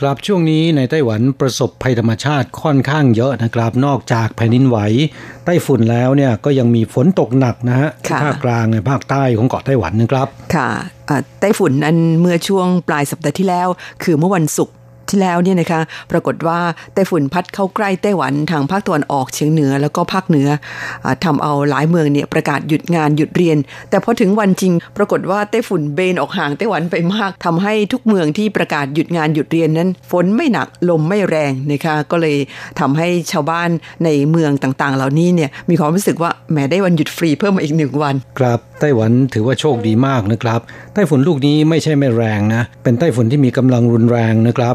ครับช่วงนี้ในไต้หวันประสบภัยธรรมชาติค่อนข้างเยอะนะครับ นอกจากแผ่นดินไหวไต้ฝุ่นแล้วเนี่ยก็ยังมีฝนตกหนักนะฮะที่ค่ะภาคกลางในภาคใต้ของเกาะไต้หวันนะครับ ค่ะอ่าไต้ฝุ่นนั้นเมื่อช่วงปลายสัปดาห์ที่แล้ว คือเมื่อวันศุกร์ ที่แล้วเนี่ยนะคะ ปรากฏว่าไต้ฝุ่นพัดเข้าใกล้ไต้หวันทางภาคตะวันออกเฉียงเหนือแล้วก็ภาคเหนืออาทำเอาหลายเมืองเนี่ยประกาศหยุดงานหยุดเรียน แต่พอถึงวันจริง ปรากฏว่าไต้ฝุ่นเบนออกห่างไต้หวันไปมากทำให้ทุกเมืองที่ประกาศหยุดงานหยุดเรียนนั้น ฝนไม่หนักลมไม่แรงนะคะก็เลยทำให้ชาวบ้านในเมืองต่างๆ เหล่านี้เนี่ยมีความรู้สึกว่าแหมได้วันหยุดฟรีเพิ่มมาอีกหนึ่งวันครับไต้หวันถือว่าโชคดีมากนะครับไต้ฝุ่นลูกนี้ไม่ใช่ไม่แรงนะเป็นไต้ฝุ่นที่มีกำลังรุนแรงนะครับ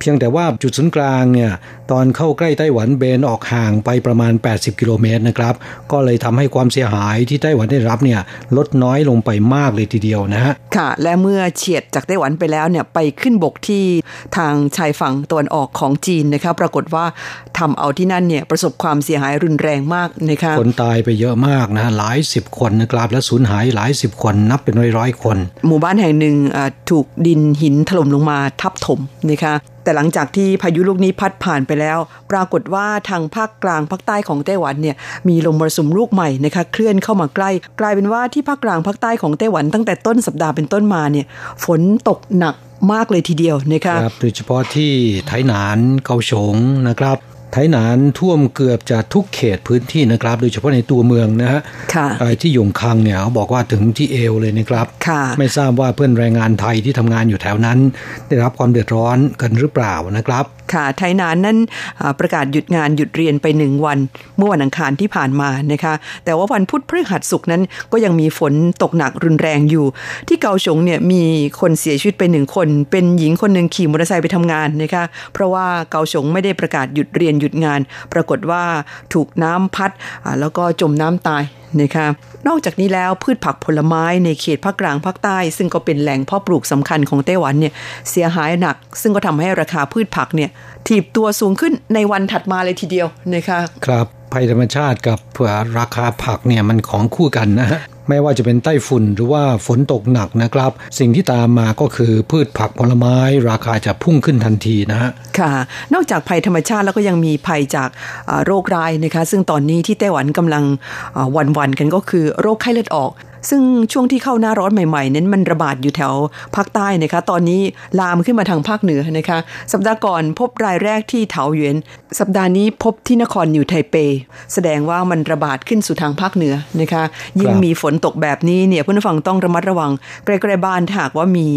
เพียงแต่ว่าจุดศูนย์กลางเนี่ยตอนเข้าใกล้ไต้หวันเบนออกห่างไปประมาณ 80 กิโลเมตรนะครับ ก็เลยทำให้ความเสียหายที่ไต้หวันได้รับเนี่ยลดน้อยลงไปมากเลยทีเดียวนะฮะค่ะ และเมื่อเฉียดจากไต้หวันไปแล้วเนี่ยไปขึ้นบกที่ทางชายฝั่งตะวันออกของจีนนะคะปรากฏว่าทำเอาที่นั่นเนี่ยประสบความเสียหายรุนแรงมากนะคะคนตายไปเยอะมากนะฮะหลายสิบคนนะครับและสูญหายหลายสิบคนนับเป็นร้อยๆคน หมู่บ้านแห่งหนึ่งอ่าถูกดินหินถล่มลงมาทับถมนะคะ แต่หลังจากที่พายุลูกนี้พัดผ่านไปแล้ว ปรากฏว่าทางภาคกลางภาคใต้ของไต้หวันเนี่ยมีลมมรสุมลูกใหม่นะคะเคลื่อนเข้ามาใกล้ กลายเป็นว่าที่ภาคกลางภาคใต้ของไต้หวันตั้งแต่ต้นสัปดาห์เป็นต้นมาเนี่ยฝนตกหนักมากเลยทีเดียวนะคะครับโดยเฉพาะที่ไทหนานเกาฉงนะครับ ไถหนานท่วมเกือบจะทุกเขตพื้นที่นะครับ โดยเฉพาะในตัวเมืองนะฮะค่ะไอ้ที่หยงคังเนี่ยเขาบอกว่าถึงที่เอวเลยนะครับค่ะไม่ทราบว่าเพื่อนแรงงานไทยที่ทำงานอยู่แถวนั้น ได้รับความเดือดร้อนกันหรือเปล่านะครับ ค่ะไทยนานนั้นประกาศหยุดงานหยุดเรียนไปหนึ่งวัน เมื่อวันอังคารที่ผ่านมานะคะ แต่ว่าวันพุธพฤหัสศุกร์นั้นก็ยังมีฝนตกหนักรุนแรงอยู่ ที่เกาฉงเนี่ยมีคนเสียชีวิตไปหนึ่งคน เป็นหญิงคนหนึ่งขี่มอเตอร์ไซค์ไปทำงานนะคะ เพราะว่าเกาฉงไม่ได้ประกาศหยุดเรียนหยุดงาน ปรากฏว่าถูกน้ำพัดแล้วก็จมน้ำตายนะคะนอกจากนี้แล้วพืชผักผลไม้ในเขตภาคกลางภาคใต้ ซึ่งก็เป็นแหล่งเพาะปลูกสำคัญของไต้หวันเนี่ยเสียหายหนัก ซึ่งก็ทำให้ราคาพืชผักเนี่ยถีบตัวสูงขึ้นในวันถัดมาเลยทีเดียวนะคะครับภัยธรรมชาติกับราคาผักเนี่ยมันของคู่กันนะ ไม่ว่าจะเป็นไต้ฝุ่นหรือว่าฝนตกหนักนะครับ สิ่งที่ตามมาก็คือพืชผักผลไม้ ราคาจะพุ่งขึ้นทันทีนะฮะค่ะ นอกจากภัยธรรมชาติแล้วก็ยังมีภัยจากโรคร้ายนะคะ ซึ่งตอนนี้ที่ไต้หวันกำลังวันๆกันก็คือโรคไข้เลือดออก ซึ่งช่วงที่เข้าหน้าร้อนใหม่ๆนั้นมันระบาดอยู่แถวภาคใต้นะคะ ตอนนี้ลามขึ้นมาทางภาคเหนือนะคะ สัปดาห์ก่อนพบรายแรกที่เถาหยวน สัปดาห์นี้พบที่นครนิวไทเป แสดงว่ามันระบาดขึ้นสู่ทางภาคเหนือนะคะ ยิ่งมีฝนตกแบบนี้เนี่ยผู้ฟังต้องระมัดระวังใกล้ๆบ้านถ้าหากว่ามี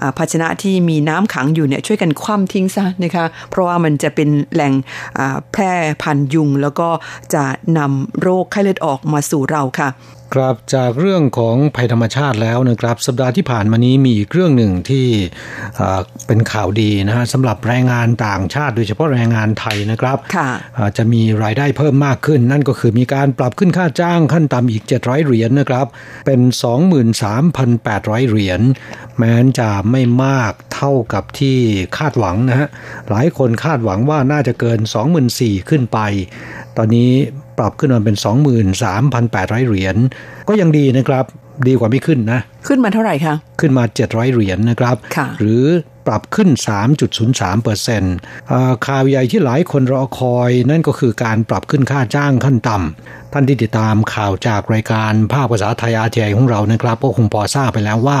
อ่าภาชนะที่มีน้ำขังอยู่เนี่ยช่วยกันคว่ำทิ้งซะนะคะ เพราะว่ามันจะเป็นแหล่งอ่าแพร่พันธุ์ยุง แล้วก็จะนำโรคไข้เลือดออกมาสู่เราค่ะ ครับจากเรื่องของภัยธรรมชาติแล้วนะครับสัปดาห์ที่ผ่านมานี้มีอีกเรื่องหนึ่งที่อ่าเป็นข่าวดีนะฮะสำหรับแรงงานต่างชาติ โดยเฉพาะแรงงานไทยนะครับค่ะอ่าจะมีรายได้เพิ่มมากขึ้น นั่นก็คือมีการปรับขึ้นค่าจ้างขั้นต่ำอีก 700 เหรียญนะครับเป็น 23,800 เหรียญแม้นจะไม่มากเท่ากับที่คาดหวังนะฮะหลายคนคาดหวังว่าน่าจะเกิน 24,000 ขึ้นไป ตอนนี้ ปรับขึ้นมาเป็น 23,800 เหรียญก็ยังดีนะครับ ดีกว่าไม่ขึ้นนะ ขึ้นมาเท่าไหร่คะ ขึ้นมา 700 เหรียญนะครับค่ะหรือปรับขึ้น 3.03เปอร์เซ็นต์ข่าวใหญ่ที่หลายคนรอคอยนั่นก็คือการปรับขึ้นค่าจ้างขั้นต่ำ ท่านที่ติดตามข่าวจากรายการภาคภาษาไทยอาทีไอของเรานะครับก็คงพอทราบไปแล้วว่า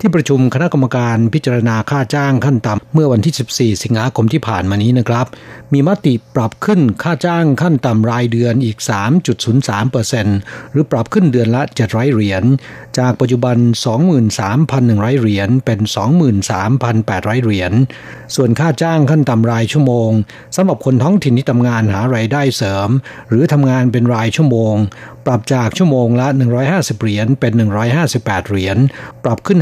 ที่ประชุมคณะกรรมการพิจารณาค่าจ้างขั้นต่ำเมื่อวันที่ 14 สิงหาคมที่ผ่านมานี้นะครับ มีมติปรับขึ้นค่าจ้างขั้นต่ำรายเดือนอีก 3.03%หรือปรับขึ้นเดือนละ 700 เหรียญจากปัจจุบัน 23,100 เหรียญเป็น 23,800 เหรียญส่วนค่าจ้างขั้นต่ำรายชั่วโมงสำหรับคนท้องถิ่นที่ทำงานหารายได้เสริม หรือทำงานเป็นรายชั่วโมงปรับจากชั่วโมงละ 150 เหรียญเป็น 158 เหรียญ ปรับขึ้น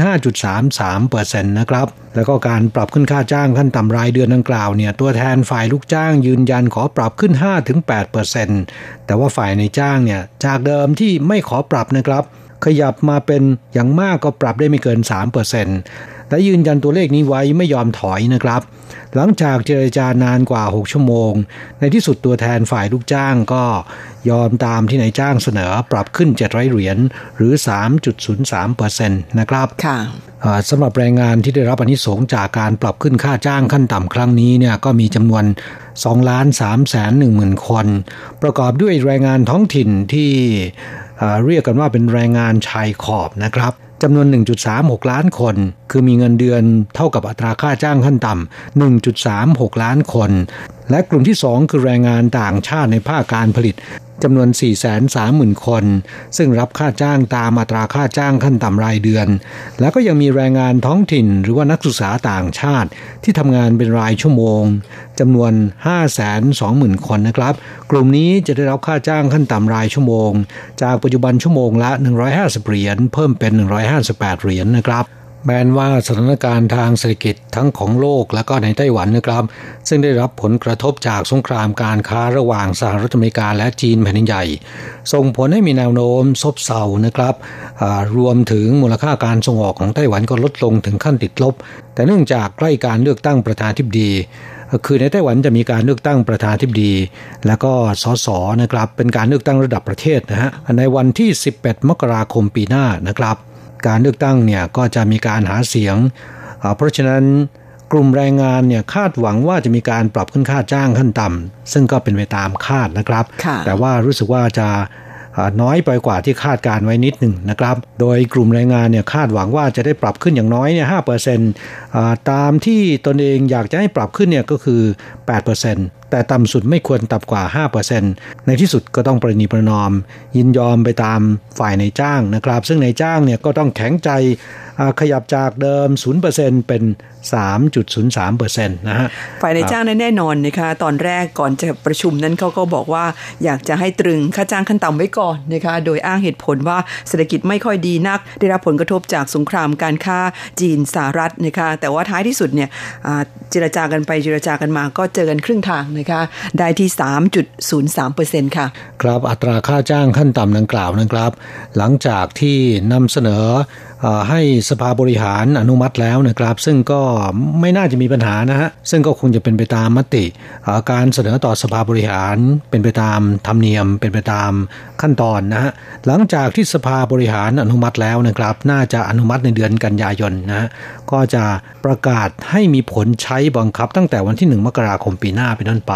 5.33เปอร์เซ็นะครับ แล้วก็การปรับขึ้นค่าจ้างขั้นต่ำรายเดือนดังกล่าวเนี่ย ตัวแทนฝ่ายลูกจ้างยืนยันขอปรับขึ้น 5-8เปอร์เซ็นต์แต่ว่าฝ่ายในจ้างเนี่ย จากเดิมที่ไม่ขอปรับนะครับ ขยับมาเป็นอย่างมากก็ปรับได้ไม่เกิน3เปอร์เและยืนยันตัวเลขนี้ไว้ไม่ยอมถอยนะครับ หลังจากเจรจานานกว่า 6 ชั่วโมง ในที่สุดตัวแทนฝ่ายลูกจ้างก็ยอมตามที่นายจ้างเสนอปรับขึ้น 700 เหรียญหรือ 3.03%นะครับค่ะสำหรับแรงงานที่ได้รับอนิสงจากการปรับขึ้นค่าจ้างขั้นต่ำครั้งนี้เนี่ยก็มีจำนวน2ล้าน3แสน1หมื่นคน ประกอบด้วยแรงงานท้องถิ่นที่เรียกกันว่าเป็นแรงงานชายขอบนะครับ จำนวน 1.36 ล้านคน คือมีเงินเดือนเท่ากับอัตราค่าจ้างขั้นต่ำ1.36 ล้านคนและกลุ่มที่ 2 คือแรงงานต่างชาติในภาคการผลิตจำนวน 430,000 คน ซึ่งรับค่าจ้างตามมาตราค่าจ้างขั้นต่ำรายเดือน แล้วก็ยังมีแรงงานท้องถิ่นหรือว่านักศึกษาต่างชาติที่ทำงานเป็นรายชั่วโมงจำนวน 520,000 คนนะครับ กลุ่มนี้จะได้รับค่าจ้างขั้นต่ำรายชั่วโมง จากปัจจุบันชั่วโมงละ 150 เหรียญเพิ่มเป็น 158 เหรียญนะครับ แม้นว่าสถานการณ์ทางเศรษฐกิจทั้งของโลกและก็ในไต้หวันนะครับ ซึ่งได้รับผลกระทบจากสงครามการค้าระหว่างสหรัฐอเมริกาและจีนแผ่นใหญ่ ส่งผลให้มีแนวโน้มซบเซานะครับรวมถึงมูลค่าการส่งออกของไต้หวันก็ลดลงถึงขั้นติดลบ แต่เนื่องจากใกล้การเลือกตั้งประธานทิบดีคือในไต้หวันจะมีการเลือกตั้งประธานทิบดี และก็สสนะครับเป็นการเลือกตั้งระดับประเทศนะฮะในวันที่ 11 มกราคมปีหน้านะครับ การเลือกตั้งเนี่ยก็จะมีการหาเสียง เพราะฉะนั้นกลุ่มแรงงานเนี่ยคาดหวังว่าจะมีการปรับขึ้นค่าจ้างขั้นต่ำซึ่งก็เป็นไปตามคาดนะครับ แต่ว่ารู้สึกว่าจะน้อยไปกว่าที่คาดการไว้นิดหนึ่งนะครับ โดยกลุ่มแรงงานเนี่ยคาดหวังว่าจะได้ปรับขึ้นอย่างน้อยเนี่ยห้าเปอร์เซ็นต์ตามที่ตนเองอยากจะให้ปรับขึ้นเนี่ยก็คือ8%เปอร์เซ็นต์แต่ต่ำสุดไม่ควรต่ำกว่า 5%ในที่สุดก็ต้องประนีประนอม ยินยอมไปตามฝ่ายในจ้างนะครับ ซึ่งในจ้างเนี่ยก็ต้องแข็งใจขยับจากเดิม 0%เป็น 3.03%นะฮะฝ่ายในจ้างนั้นแน่นอนนะคะตอนแรกก่อนจะประชุมนั้นเขาก็บอกว่าอยากจะให้ตรึงค่าจ้างขั้นต่ำไว้ก่อนนะคะโดยอ้างเหตุผลว่าเศรษฐกิจไม่ค่อยดีนัก ได้รับผลกระทบจากสงครามการค้าจีนสหรัฐนะคะแต่ว่าท้ายที่สุดเนี่ยเจรจากันไปเจรจากันมาก็เจอกันครึ่งทางนะคะ ได้ที่ 3.03%ค่ะ ครับอัตราค่าจ้างขั้นต่ำดังกล่าวนะครับ หลังจากที่นำเสนอ ให้สภาบริหารอนุมัติแล้วนะครับ ซึ่งก็ไม่น่าจะมีปัญหานะฮะซึ่งก็คงจะเป็นไปตามมติการเสนอต่อสภาบริหารเป็นไปตามธรรมเนียม เป็นไปตามขั้นตอนนะฮะหลังจากที่สภาบริหารอนุมัติแล้วนะครับ น่าจะอนุมัติในเดือนกันยายนนะก็จะประกาศให้มีผลใช้บังคับ ตั้งแต่วันที่ 1 มกราคมปีหน้าเป็นต้นไป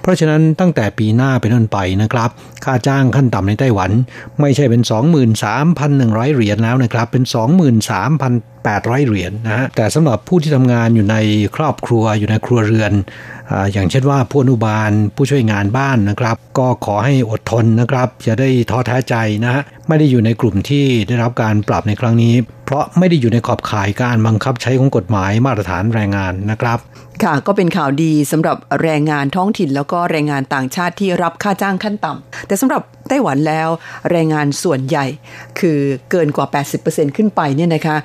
เพราะฉะนั้นตั้งแต่ปีหน้าเป็นต้นไปนะครับ ค่าจ้างขั้นต่ำในไต้หวัน ไม่ใช่เป็น 23,100 เหรียญแล้วนะครับเป็น23,800 เหรียญนะฮะแต่สำหรับผู้ที่ทำงานอยู่ในครอบครัวอยู่ในครัวเรือนอย่างเช่นว่าผู้อนุบาลผู้ช่วยงานบ้านนะครับ ก็ขอให้อดทนนะครับ จะได้ท้อแท้ใจนะฮะ ไม่ได้อยู่ในกลุ่มที่ได้รับการปรับในครั้งนี้ เพราะไม่ได้อยู่ในขอบข่ายการบังคับใช้ของกฎหมายมาตรฐานแรงงานนะครับ ค่ะก็เป็นข่าวดีสำหรับแรงงานท้องถิ่นแล้วก็แรงงานต่างชาติที่รับค่าจ้างขั้นต่ำแต่สำหรับไต้หวันแล้วแรงงานส่วนใหญ่ คือเกินกว่า 80%ขึ้นไปเนี่ยนะคะ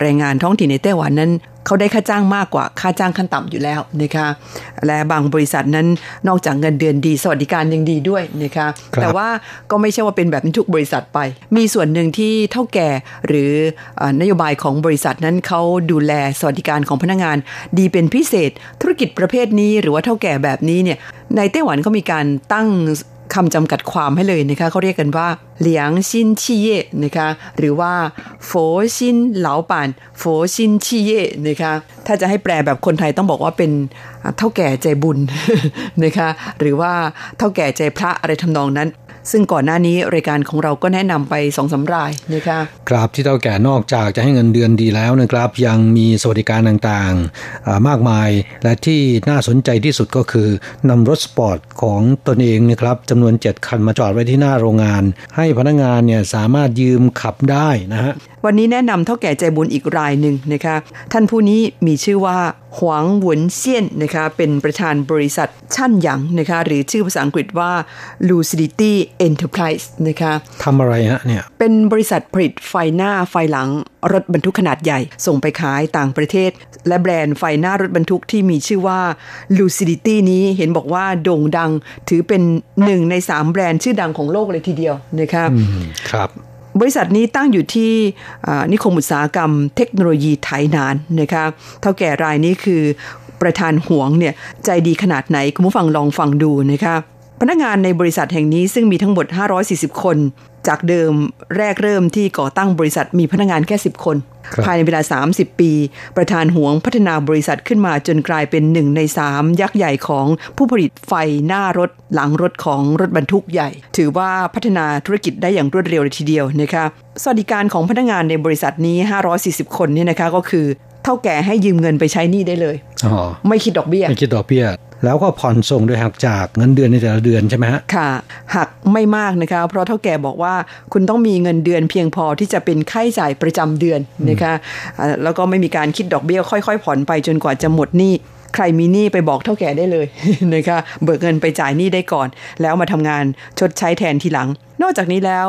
แรงงานท้องถิ่นในไต้หวันนั้น เขาได้ค่าจ้างมากกว่าค่าจ้างขั้นต่ำอยู่แล้วนะคะและบางบริษัทนั้นนอกจากเงินเดือนดี สวัสดิการยังดีด้วยนะคะคแต่ว่าก็ไม่ใช่ว่าเป็นแบบทุกบริษัทไป มีส่วนหนึ่งที่เท่าแก่หรือนโยบายของบริษัทนั้นเขาดูแลสวัสดิการของพนักงาน ดีเป็นพิเศษธุรกิจประเภทนี้ หรือว่าเท่าแก่แบบนี้เนี่ยในไต้หวันเขามีการตั้ง คำจำกัดความให้เลยนะคะเขาเรียกกันว่าเหลียงซินชีเย่นะคะหรือว่าโฟซินเหลาป่าน佛心企業นะคะถ้าจะให้แปลแบบคนไทยต้องบอกว่าเป็นเถ้าแก่ใจบุญนะคะหรือว่าเถ้าแก่ใจพระอะไรทำนองนั้น ซึ่งก่อนหน้านี้รายการของเราก็แนะนำไปสองสามรายนะคะครับที่เถ้าแก่นอกจากจะให้เงินเดือนดีแล้วนะครับยังมีสวัสดิการต่างๆมากมาย และที่น่าสนใจที่สุดก็คือนำรถสปอร์ตของตนเองนะครับจำนวน 7 คันมาจอดไว้ที่หน้าโรงงาน ให้พนักงานเนี่ยสามารถยืมขับได้นะฮะวันนี้แนะนำเท่าแก่ใจบุญอีกรายหนึ่งนะคะท่านผู้นี้มีชื่อว่าหวงหวนเซียนนะคะเป็นประธานบริษัทชั่นหยางนะคะหรือชื่อภาษาอังกฤษว่า Lucidity Enterprise นะคะทำอะไรฮะเนี่ย เป็นบริษัทผลิตไฟหน้าไฟหลังรถบรรทุกขนาดใหญ่ ส่งไปขายต่างประเทศ และแบรนด์ไฟหน้ารถบรรทุกที่มีชื่อว่า Lucidity นี้เห็นบอกว่าโด่งดังถือเป็นหนึ่งในสามแบรนด์ชื่อดังของโลกเลยทีเดียวนะคะครับบริษัทนี้ตั้งอยู่ที่นิคมอุตสาหกรรมเทคโนโลยีไทยนานนะคะเท่าแก่รายนี้คือประธานหวงเนี่ยใจดีขนาดไหน คุณผู้ฟังลองฟังดูนะคะ พนักงานในบริษัทแห่งนี้ซึ่งมีทั้งหมด 540 คน จากเดิมแรกเริ่มที่ก่อตั้งบริษัทมีพนักงานแค่ 10 คน ภายในเวลา 30 ปี ประธานหวงพัฒนาบริษัทขึ้นมาจนกลายเป็นหนึ่งในสามยักษ์ใหญ่ของผู้ผลิตไฟหน้ารถหลังรถของรถบรรทุกใหญ่ ถือว่าพัฒนาธุรกิจได้อย่างรวดเร็วเลยทีเดียวนะคะสวัสดิการของพนักงานในบริษัทนี้ 540 คนเนี่ยนะคะก็คือเท่าแก่ให้ยืมเงินไปใช้หนี้ได้เลยไม่คิดดอกเบี้ยไม่คิดดอกเบี้ย แล้วก็ผ่อนส่งโดยหักจากเงินเดือนในแต่ละเดือนใช่ไหมฮะค่ะ หักไม่มากนะคะ เพราะเท่าแก่บอกว่าคุณต้องมีเงินเดือนเพียงพอที่จะเป็นค่าใช้จ่ายประจำเดือนนะคะแล้วก็ไม่มีการคิดดอกเบี้ยค่อยๆ ผ่อนไปจนกว่าจะหมดหนี้ใครมีหนี้ไปบอกเท่าแก่ได้เลยนะคะเบิกเงินไปจ่ายหนี้ได้ก่อน แล้วมาทำงานชดใช้แทนทีหลัง นอกจากนี้แล้ว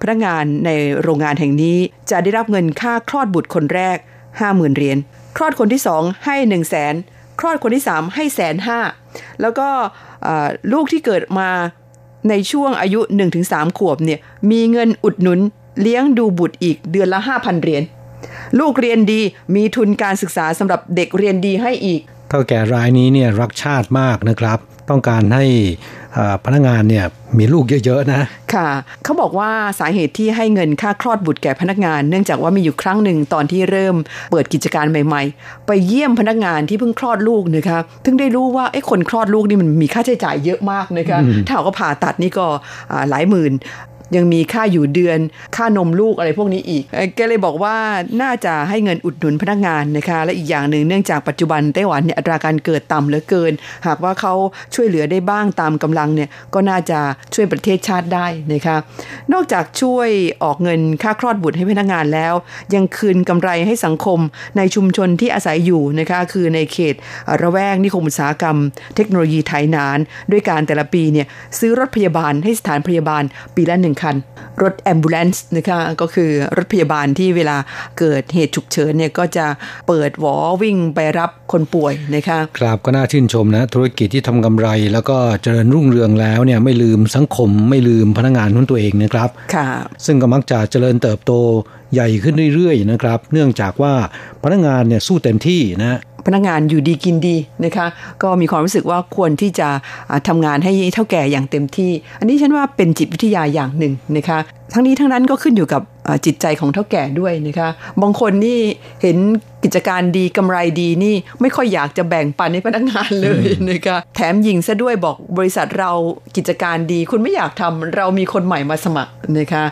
พนักงานในโรงงานแห่งนี้จะได้รับเงินค่าคลอดบุตรคนแรก 50,000เหรียญคลอดคนที่สองให้1 0 0 0 0แสน คลอดคนที่สามให้แสนห้าแล้วก็ลูกที่เกิดมาในช่วงอายุ 1-3 ขวบเนี่ยมีเงินอุดหนุนเลี้ยงดูบุตรอีกเดือนละ 5,000 เหรียญลูกเรียนดีมีทุนการศึกษาสำหรับเด็กเรียนดีให้อีก เท่าแก่รายนี้เนี่ยรักชาติมากนะครับ ต้องการให้พนักงานเนี่ยมีลูกเยอะๆนะ ค่ะ เขาบอกว่าสาเหตุที่ให้เงินค่าคลอดบุตรแก่พนักงาน เนื่องจากว่ามีอยู่ครั้งหนึ่งตอนที่เริ่มเปิดกิจการใหม่ ๆ ไปเยี่ยมพนักงานที่เพิ่งคลอดลูกนะคะถึงได้รู้ว่าไอ้คนคลอดลูกนี่มันมีค่าใช้จ่ายเยอะมากนะคะถ้าเขาผ่าตัดนี่ก็หลายหมื่น ยังมีค่าอยู่เดือน ค่านมลูกอะไรพวกนี้อีกแกเลยบอกว่าน่าจะให้เงินอุดหนุนพนักงานนะคะ และอีกอย่างหนึ่งเนื่องจากปัจจุบันไต้หวันเนี่ยอัตราการเกิดต่ำเหลือเกิน หากว่าเขาช่วยเหลือได้บ้างตามกำลังเนี่ยก็น่าจะช่วยประเทศชาติได้นะคะนอกจากช่วยออกเงินค่าคลอดบุตรให้พนักงานแล้ว ยังคืนกำไรให้สังคมในชุมชนที่อาศัยอยู่นะคะคือในเขตระแวกนิคมอุตสาหกรรม เทคโนโลยีไทยนาน ด้วยการแต่ละปีเนี่ยซื้อรถพยาบาลให้สถานพยาบาลปีละหนึ่งคันรถแอมบูเลนส์นะคะก็คือรถพยาบาลที่เวลาเกิดเหตุฉุกเฉินเนี่ยก็จะเปิดวอวิ่งไปรับคนป่วยนะคะครับก็น่าชื่นชมนะธุรกิจที่ทำกำไร แล้วก็เจริญรุ่งเรืองแล้วเนี่ยไม่ลืมสังคมไม่ลืมพนักงานของตัวเองนะครับค่ะซึ่งก็มักจะเจริญเติบโตใหญ่ขึ้นเรื่อยๆนะครับ เนื่องจากว่าพนักงานเนี่ยสู้เต็มที่นะ พนักงานอยู่ดีกินดีนะคะ ก็มีความรู้สึกว่าควรที่จะทำงานให้เท่าแก่อย่างเต็มที่ อันนี้ฉันว่าเป็นจิตวิทยาอย่างหนึ่งนะคะ ทั้งนี้ทั้งนั้นก็ขึ้นอยู่กับจิตใจของเท่าแก่ด้วยนะคะ บางคนนี่เห็นกิจการดีกำไรดีนี่ไม่ค่อยอยากจะแบ่งปันให้พนักงานเลยนะคะแถมยิงซะด้วยบอกบริษัทเรากิจการดี คุณไม่อยากทำเรามีคนใหม่มาสมัครนะคะ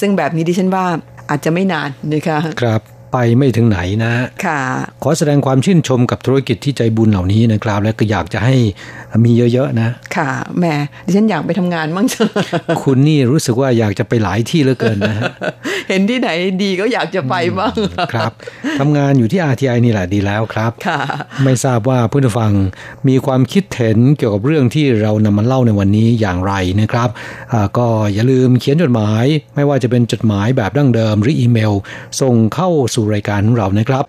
ซึ่งแบบนี้ดิฉันว่าอาจจะไม่นานนะคะครับ ไปไม่ถึงไหนนะค่ะขอแสดงความชื่นชมกับธุรกิจที่ใจบุญเหล่านี้นะครับ และก็อยากจะให้มีเยอะๆนะ ค่ะแหมดิฉันอยากไปทำงานมั่งคุณนี่รู้สึกว่าอยากจะไปหลายที่เหลือเกินนะเห็นที่ไหนดีก็อยากจะไปบ้างครับทำงานอยู่ที่ RTI นี่แหละดีแล้วครับค่ะไม่ทราบว่าผู้ฟังมีความคิดเห็นเกี่ยวกับเรื่องที่เรานำมาเล่าในวันนี้อย่างไรนะครับก็อย่าลืมเขียนจดหมาย ไม่ว่าจะเป็นจดหมายแบบดั้งเดิมหรืออีเมล ส่งเข้าสู่รายการของเรานะครับ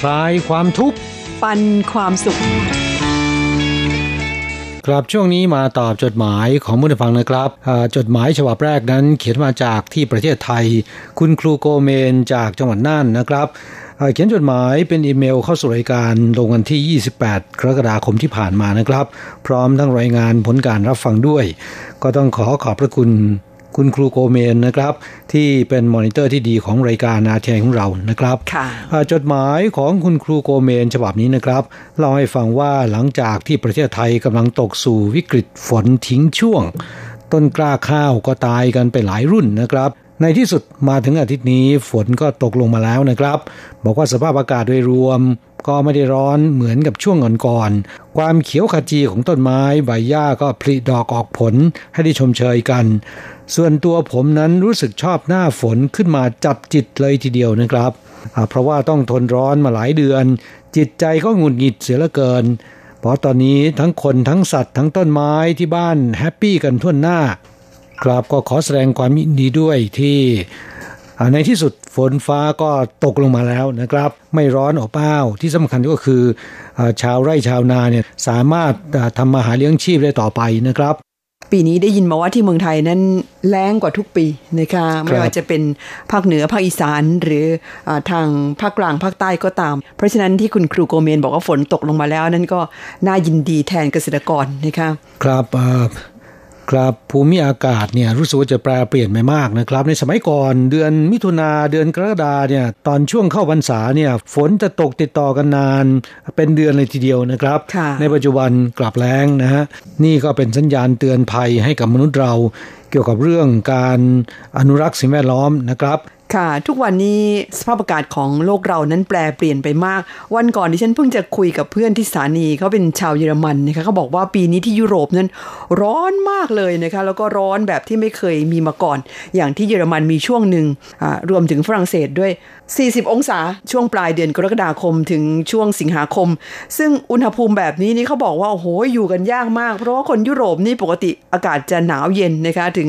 คลายความทุกข์ ปันความสุข ครับช่วงนี้มาตอบจดหมายของผู้ฟังนะครับจดหมายฉบับแรกนั้นเขียนมาจากที่ประเทศไทย คุณครูโกเมนจากจังหวัดน่านนะครับเขียนจดหมายเป็นอีเมลเข้าสู่รายการลงวันที่ 28 กรกฎาคมที่ผ่านมานะครับ พร้อมทั้งรายงานผลการรับฟังด้วย ก็ต้องขอขอบพระคุณ คุณครูโกเมนนะครับ ที่เป็นมอนิเตอร์ที่ดีของรายการนาเทียของเรานะครับจดหมายของคุณครูโกเมนฉบับนี้นะครับเล่าให้ฟังว่าหลังจากที่ประเทศไทยกำลังตกสู่วิกฤตฝนทิ้งช่วง ต้นกล้าข้าวก็ตายกันไปหลายรุ่นนะครับ ในที่สุดมาถึงอาทิตย์นี้ฝนก็ตกลงมาแล้วนะครับ บอกว่าสภาพอากาศโดยรวม ก็ไม่ได้ร้อนเหมือนกับช่วงก่อนๆความเขียวขจีของต้นไม้ใบหญ้าก็ผลิดอกออกผลให้ได้ชมเชยกัน ส่วนตัวผมนั้นรู้สึกชอบหน้าฝนขึ้นมาจับจิตเลยทีเดียวนะครับ เพราะว่าต้องทนร้อนมาหลายเดือน จิตใจก็หงุดหงิดเสียเหลือเกิน เพราะตอนนี้ทั้งคนทั้งสัตว์ทั้งต้นไม้ที่บ้านแฮปปี้กันทั่วหน้า ครับก็ขอแสดงความยินดีด้วยที่ ในที่สุดฝนฟ้าก็ตกลงมาแล้วนะครับ ไม่ร้อนอบอ้าวที่สำคัญก็คือชาวไร่ชาวนาเนี่ยสามารถทำมาหาเลี้ยงชีพได้ต่อไปนะครับ ปีนี้ได้ยินมาว่าที่เมืองไทยนั้นแรงกว่าทุกปีนะคะไม่ว่าจะเป็นภาคเหนือภาคอีสานหรืออทางภาคกลางภาคใต้ก็ตาม เพราะฉะนั้นที่คุณครูโกเมนบอกว่าฝนตกลงมาแล้ว นั่นก็น่ายินดีแทนเกษตรกรนะคะครับ ครับภูมิอากาศเนี่ยรู้สึกว่าจะแปรเปลี่ยนไปมากนะครับ ในสมัยก่อนเดือนมิถุนาเดือนกรกฎาเนี่ยตอนช่วงเข้าพรรษาเนี่ยฝนจะตกติดต่อกันนาน เป็นเดือนเลยทีเดียวนะครับ ในปัจจุบันกลับแรงนะฮะนี่ก็เป็นสัญญาณเตือนภัยให้กับมนุษย์เรา เกี่ยวกับเรื่องการอนุรักษ์สิ่งแวดล้อมนะครับ ค่ะ ทุกวันนี้สภาพอากาศของโลกเรานั้นแปลเปลี่ยนไปมาก วันก่อนที่ฉันเพิ่งจะคุยกับเพื่อนที่สถานีเขาเป็นชาวเยอรมันนะคะเขาบอกว่าปีนี้ที่ยุโรปนั้นร้อนมากเลยนะคะแล้วก็ร้อนแบบที่ไม่เคยมีมาก่อน อย่างที่เยอรมันมีช่วงหนึ่งรวมถึงฝรั่งเศสด้วย 40 องศาช่วงปลายเดือนกรกฎาคมถึงช่วงสิงหาคม ซึ่งอุณหภูมิแบบนี้นี่เขาบอกว่าโอ้โหอยู่กันยากมาก เพราะว่าคนยุโรปนี่ปกติอากาศจะหนาวเย็นนะคะถึง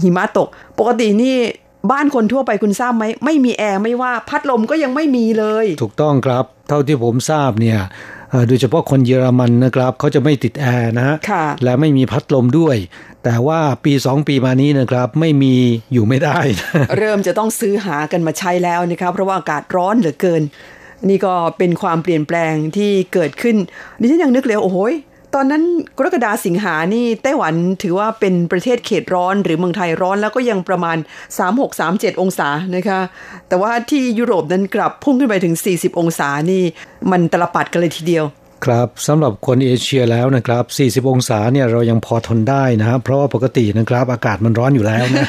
หิมะตก ปกตินี่ บ้านคนทั่วไปคุณทราบไหมไม่มีแอร์ไม่ว่าพัดลมก็ยังไม่มีเลย ถูกต้องครับ เท่าที่ผมทราบเนี่ยโดยเฉพาะคนเยอรมันนะครับเขาจะไม่ติดแอร์นะฮะและไม่มีพัดลมด้วย แต่ว่าปีสองปีมานี้นะครับไม่มีอยู่ไม่ได้ เริ่มจะต้องซื้อหากันมาใช้แล้วนะครับ เพราะว่าอากาศร้อนเหลือเกิน นี่ก็เป็นความเปลี่ยนแปลงที่เกิดขึ้นดิฉันยังนึกเลยโอ้โห ตอนนั้นกรกฎาสิงหานี่ไต้หวันถือว่าเป็นประเทศเขตร้อนหรือเมืองไทยร้อนแล้วก็ยังประมาณ 36-37 องศานะคะ แต่ว่าที่ยุโรปนั้นกลับพุ่งขึ้นไปถึง 40 องศานี่ มันตลปัดกันเลยทีเดียวครับสำหรับคนเอเชียแล้วนะครับ 40 องศาเนี่ยเรายังพอทนได้นะครับเพราะว่าปกตินะครับอากาศมันร้อนอยู่แล้วนะ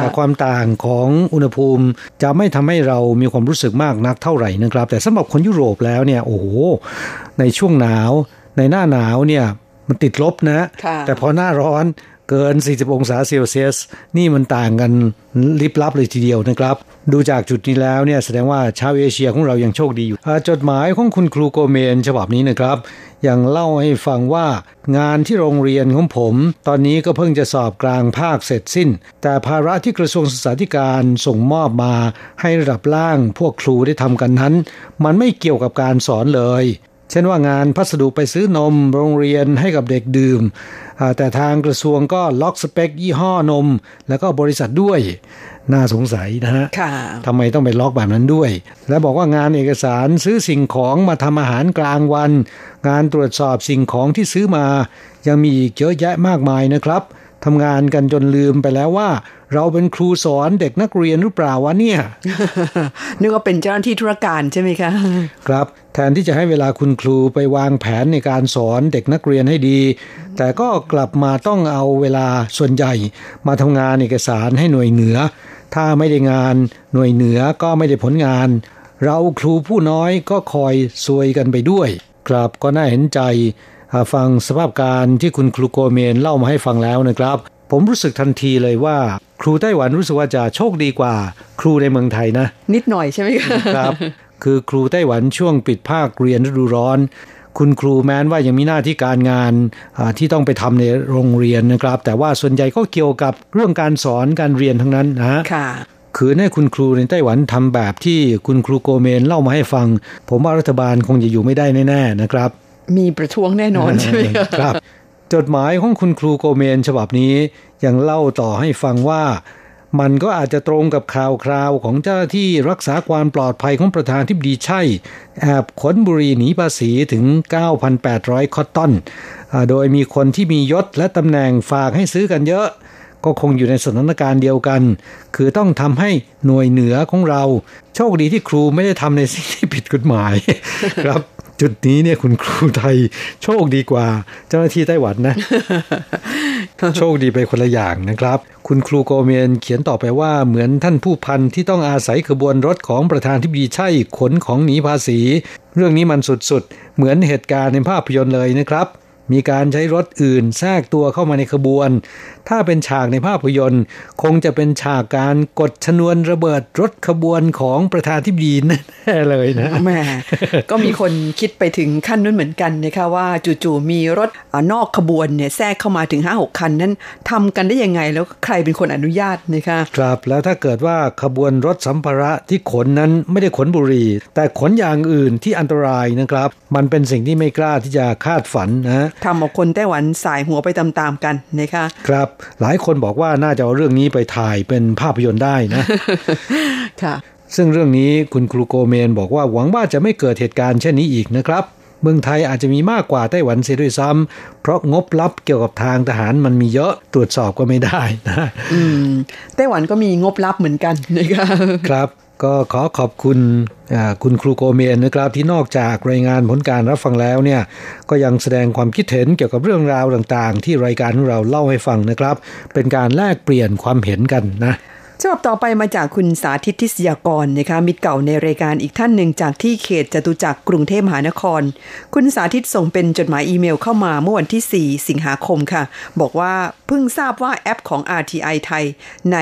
แต่ความต่างของอุณหภูมิจะไม่ทำให้เรามีความรู้สึกมากนักเท่าไหร่นะครับ แต่สำหรับคนยุโรปแล้วเนี่ยโอ้โหในช่วงหนาว ในหน้าหนาวเนี่ยมันติดลบนะ แต่พอหน้าร้อนเกิน 40 องศาเซลเซียส นี่มันต่างกันลิบลับเลยทีเดียวนะครับ ดูจากจุดนี้แล้วเนี่ยแสดงว่าชาวเอเชียของเรายังโชคดีอยู่ จดหมายของคุณครูโกเมนฉบับนี้นะครับ ยังเล่าให้ฟังว่างานที่โรงเรียนของผม ตอนนี้ก็เพิ่งจะสอบกลางภาคเสร็จสิ้น แต่ภาระที่กระทรวงศึกษาธิการส่งมอบมาให้ระดับล่างพวกครูได้ทำกันนั้น มันไม่เกี่ยวกับการสอนเลย เช่นว่างานพัสดุไปซื้อนมโรงเรียนให้กับเด็กดื่ม แต่ทางกระทรวงก็ล็อกสเปคยี่ห้อนม แล้วก็บริษัทด้วยน่าสงสัยนะฮะทำไมต้องไปล็อกแบบนั้นด้วย และบอกว่างานเอกสารซื้อสิ่งของมาทำอาหารกลางวัน งานตรวจสอบสิ่งของที่ซื้อมา ยังมีอีกเยอะแยะมากมายนะครับทำงานกันจนลืมไปแล้วว่า เราเป็นครูสอนเด็กนักเรียนหรือเปล่าวะเนี่ยนึกว่าเป็นเจ้าหน้าที่ธุรการใช่ไหมคะครับแทนที่จะให้เวลาคุณครูไปวางแผนในการสอนเด็กนักเรียนให้ดี แต่ก็กลับมาต้องเอาเวลาส่วนใหญ่ มาทำงานเอกสารให้หน่วยเหนือ ถ้าไม่ได้งานหน่วยเหนือก็ไม่ได้ผลงาน เราครูผู้น้อยก็คอยซวยกันไปด้วยกลับก็น่าเห็นใจ ฟังสภาพการที่คุณครูโกเมนเล่ามาให้ฟังแล้วนะครับ ผมรู้สึกทันทีเลยว่า ครูไต้หวันรู้สึกว่าจะโชคดีกว่า ครูในเมืองไทยนะ นิดหน่อยใช่ไหมครับ คือครูไต้หวันช่วงปิดภาคเรียนฤดูร้อน คุณครูแม้นว่ายังมีหน้าที่การงานที่ต้องไปทำในโรงเรียนนะครับ แต่ว่าส่วนใหญ่ก็เกี่ยวกับเรื่องการสอนการเรียนทั้งนั้นนะค่ะคือให้คุณครูในไต้หวันทำแบบที่คุณครูโกเมนเล่ามาให้ฟัง ผมว่ารัฐบาลคงจะอยู่ไม่ได้แน่ๆนะครับ มีประท้วงแน่นอนใช่ไหมครับ จดหมายของคุณครูโกเมนฉบับนี้ยังเล่าต่อให้ฟังว่า มันก็อาจจะตรงกับข่าวคราวของเจ้าหน้าที่รักษาความปลอดภัยของประธานทิบดีใช่แอบขนบุหรีหนีภาษีถึง 9,800 คอตตอน โดยมีคนที่มียศและตำแหน่งฝากให้ซื้อกันเยอะ ก็คงอยู่ในสถานการณ์เดียวกัน คือต้องทำให้หน่วยเหนือของเรา โชคดีที่ครูไม่ได้ทำในสิ่งที่ผิดกฎหมายครับ จุดนี้เนี่ยคุณครูไทยโชคดีกว่า เจ้าหน้าที่ไต้หวันนะ โชคดีไปคนละอย่างนะครับ คุณครูโกเมนเขียนต่อไปว่าเหมือนท่านผู้พันที่ต้องอาศัยขบวนรถของประธานที่ดีใช่ขนของหนีภาษี เรื่องนี้มันสุดๆ เหมือนเหตุการณ์ในภาพยนตร์เลยนะครับ มีการใช้รถอื่นแทรกตัวเข้ามาในขบวน ถ้าเป็นฉากในภาพยนตร์ คงจะเป็นฉากการกดชนวนระเบิดรถขบวนของประธานทิบดีแน่เลยนะแม่ก็มีคนคิดไปถึงขั้นนู้นเหมือนกันนะคะว่าจู่ๆมีรถนอกขบวนเนี่ยแทรกเข้ามาถึงห้าหกคันนั้นทำกันได้ยังไงแล้วใครเป็นคนอนุญาตนะคะครับแล้วถ้าเกิดว่าขบวนรถสัมภาระที่ขนนั้นไม่ได้ขนบุหรี่แต่ขนอย่างอื่นที่อันตรายนะครับ มันเป็นสิ่งที่ไม่กล้าที่จะคาดฝันนะทำเอาคนไต้หวันสายหัวไปตามๆกันนะคะครับหลายคนบอกว่าน่าจะเอาเรื่องนี้ไปถ่ายเป็นภาพยนตร์ได้นะค่ะซึ่งเรื่องนี้คุณครูโกเมนบอกว่าหวังว่าจะไม่เกิดเหตุการณ์เช่นนี้อีกนะครับ เมืองไทยอาจจะมีมากกว่าไต้หวันเสียด้วยซ้ำเพราะงบลับเกี่ยวกับทางทหารมันมีเยอะตรวจสอบก็ไม่ได้นะอืมไต้หวันก็มีงบลับเหมือนกันนะครับครับ ก็ขอขอบคุณคุณครูโกเมนนะครับที่นอกจากรายงานผลการรับฟังแล้วเนี่ยก็ยังแสดงความคิดเห็นเกี่ยวกับเรื่องราวต่างๆ ที่รายการของเราเล่าให้ฟังนะครับ เป็นการแลกเปลี่ยนความเห็นกันนะฉบับต่อไปมาจากคุณสาธิตทิศยากรนะคะมิตรเก่าในรายการอีกท่านหนึ่งจากที่เขตจตุจักรกรุงเทพมหานคร คุณสาธิตส่งเป็นจดหมายอีเมลเข้ามาเมื่อวันที่ 4 สิงหาคมค่ะ บอกว่าเพิ่งทราบว่าแอปของ RTI ไทยใน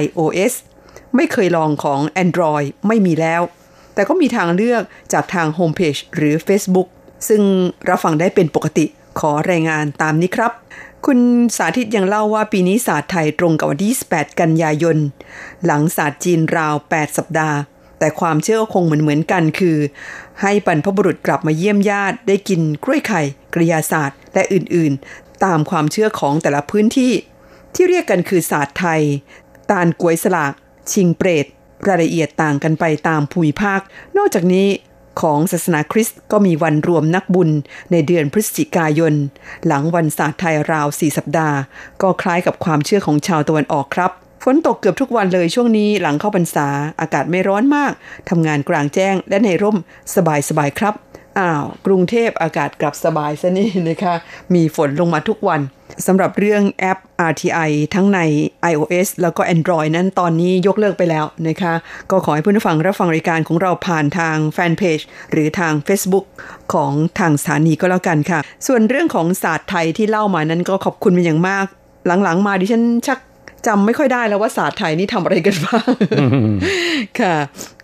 iOS ไม่เคยลองของ Android ไม่มีแล้ว แต่ก็มีทางเลือกจากทางโฮมเพจหรือ Facebook ซึ่งรับฟังได้เป็นปกติขอรายงานตามนี้ครับ คุณสาธิตยังเล่าว่าปีนี้ศาสตร์ไทยตรงกับวันที่28กันยายน หลังศาสตร์จีนราว 8 สัปดาห์ แต่ความเชื่อคงเหมือนเหมือนกันคือ ให้บรรพบุรุษกลับมาเยี่ยมญาติได้กินกล้วยไข่กริยาศาสตร์ และอื่นๆ ตามความเชื่อของแต่ละพื้นที่ ที่เรียกกันคือศาสตร์ไทย ตาลกวยสลาก ชิงเปรต รายละเอียดต่างกันไปตามภูมิภาค นอกจากนี้ของศาสนาคริสต์ก็มีวันรวมนักบุญในเดือนพฤศจิกายน หลังวันศาสตร์ไทยราวสี่สัปดาห์ ก็คล้ายกับความเชื่อของชาวตะวันออกครับฝนตกเกือบทุกวันเลยช่วงนี้หลังเข้าพรรษา อากาศไม่ร้อนมากทำงานกลางแจ้งและในร่มสบายๆครับ อ้าว กรุงเทพอากาศกลับสบายซะนี่นะคะ มีฝนลงมาทุกวันสำหรับเรื่องแอป RTI ทั้งใน iOS แล้วก็ Android นั้นตอนนี้ยกเลิกไปแล้วนะคะ ก็ขอให้เพื่อนฟังรับฟังรายการของเราผ่านทางแฟนเพจหรือทาง Facebook ของทางสถานีก็แล้วกันค่ะ ส่วนเรื่องของศาสตร์ไทยที่เล่ามานั้นก็ขอบคุณเป็นอย่างมาก หลังๆ มาดิฉันชักจำไม่ค่อยได้แล้วว่าศาสตร์ไทยนี่ทำอะไรกันบ้าง ค่ะ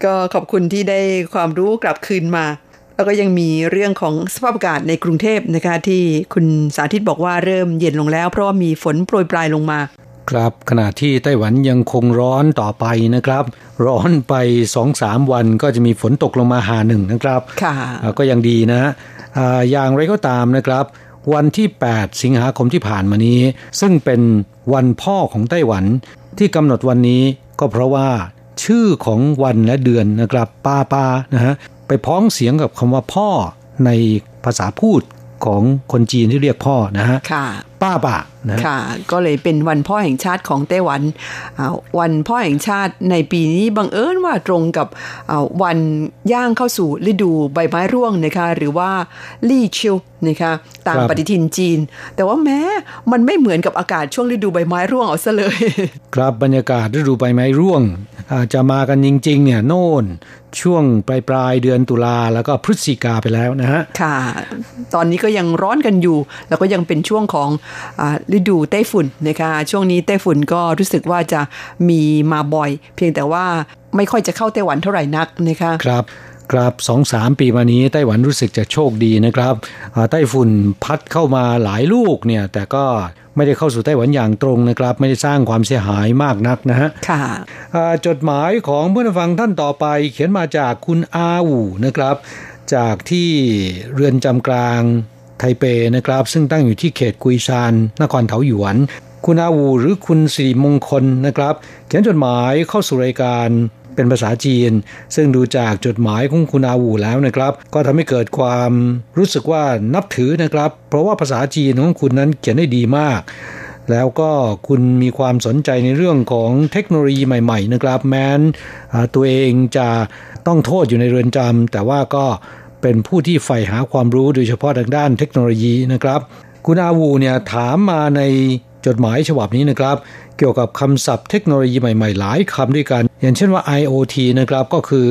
ก็ขอบคุณที่ได้ความรู้กลับคืนมา แล้วก็ยังมีเรื่องของสภาพอากาศในกรุงเทพนะคะที่คุณสาธิตบอกว่าเริ่มเย็นลงแล้ว เพราะว่ามีฝนโปรยปลายลงมา ครับขณะที่ไต้หวันยังคงร้อนต่อไปนะครับ ร้อนไปสองสามวันก็จะมีฝนตกลงมาหาหนึ่งนะครับค่ะก็ยังดีนะอย่างไรก็ตามนะครับ วันที่ 8 สิงหาคมที่ผ่านมานี้ ซึ่งเป็นวันพ่อของไต้หวันที่กำหนดวันนี้ก็เพราะว่าชื่อของวันและเดือนนะครับป้าป้านะฮะ ไปพ้องเสียงกับคำว่าพ่อในภาษาพูดของคนจีนที่เรียกพ่อนะฮะค่ะป้าป่านะค่ะ ก็เลยเป็นวันพ่อแห่งชาติของไต้หวัน วันพ่อแห่งชาติในปีนี้บังเอิญว่าตรงกับวันย่างเข้าสู่ฤดูใบไม้ร่วงนะคะหรือว่าลี่ชิวนะคะตามปฏิทินจีน แต่ว่าแม้มันไม่เหมือนกับอากาศช่วงฤดูใบไม้ร่วงเอาซะเลย ครับบรรยากาศฤดูใบไม้ร่วงจะมากันจริงๆเนี่ยโน่น ช่วงปลายปลายเดือนตุลาแล้วก็พฤศจิกาไปแล้วนะฮะ ค่ะ ตอนนี้ก็ยังร้อนกันอยู่ แล้วก็ยังเป็นช่วงของอฤดูไต้ฝุ่นนะคะช่วงนี้ไต้ฝุ่นก็รู้สึกว่าจะมีมาบ่อย เพียงแต่ว่าไม่ค่อยจะเข้าไต้หวันเท่าไหร่นักนะคะครับ ครับสองสามปีมานี้ไต้หวันรู้สึกจะโชคดีนะครับไต้ฝุ่นพัดเข้ามาหลายลูกเนี่ยแต่ก็ไม่ได้เข้าสู่ไต้หวันอย่างตรงนะครับ ไม่ได้สร้างความเสียหายมากนักนะฮะค่ะจดหมายของเพื่อนฟังท่านต่อไป เขียนมาจากคุณอาอูนะครับ จากที่เรือนจำกลางถเปนะครับ ซึ่งตั้งอยู่ที่เขตกุยซานนครเทาหยวนคุณอาวูหรือคุณสิริมงคลนะครับ เขียนจดหมายเข้าสู่รายการ เป็นภาษาจีน ซึ่งดูจากจดหมายของคุณอาวูแล้วนะครับ ก็ทำให้เกิดความรู้สึกว่านับถือนะครับ เพราะว่าภาษาจีนของคุณนั้นเขียนได้ดีมากแล้วก็คุณมีความสนใจในเรื่องของเทคโนโลยีใหม่ ๆ นะครับ แม้นตัวเองจะต้องโทษอยู่ในเรือนจำแต่ว่าก็เป็นผู้ที่ใฝ่หาความรู้โดยเฉพาะทางด้านเทคโนโลยีนะครับ คุณอาวูเนี่ยถามมาใน จดหมายฉบับนี้นะครับ เกี่ยวกับคำศัพท์เทคโนโลยีใหม่ๆ หลายคำด้วยกัน อย่างเช่นว่า IoT นะครับก็คือ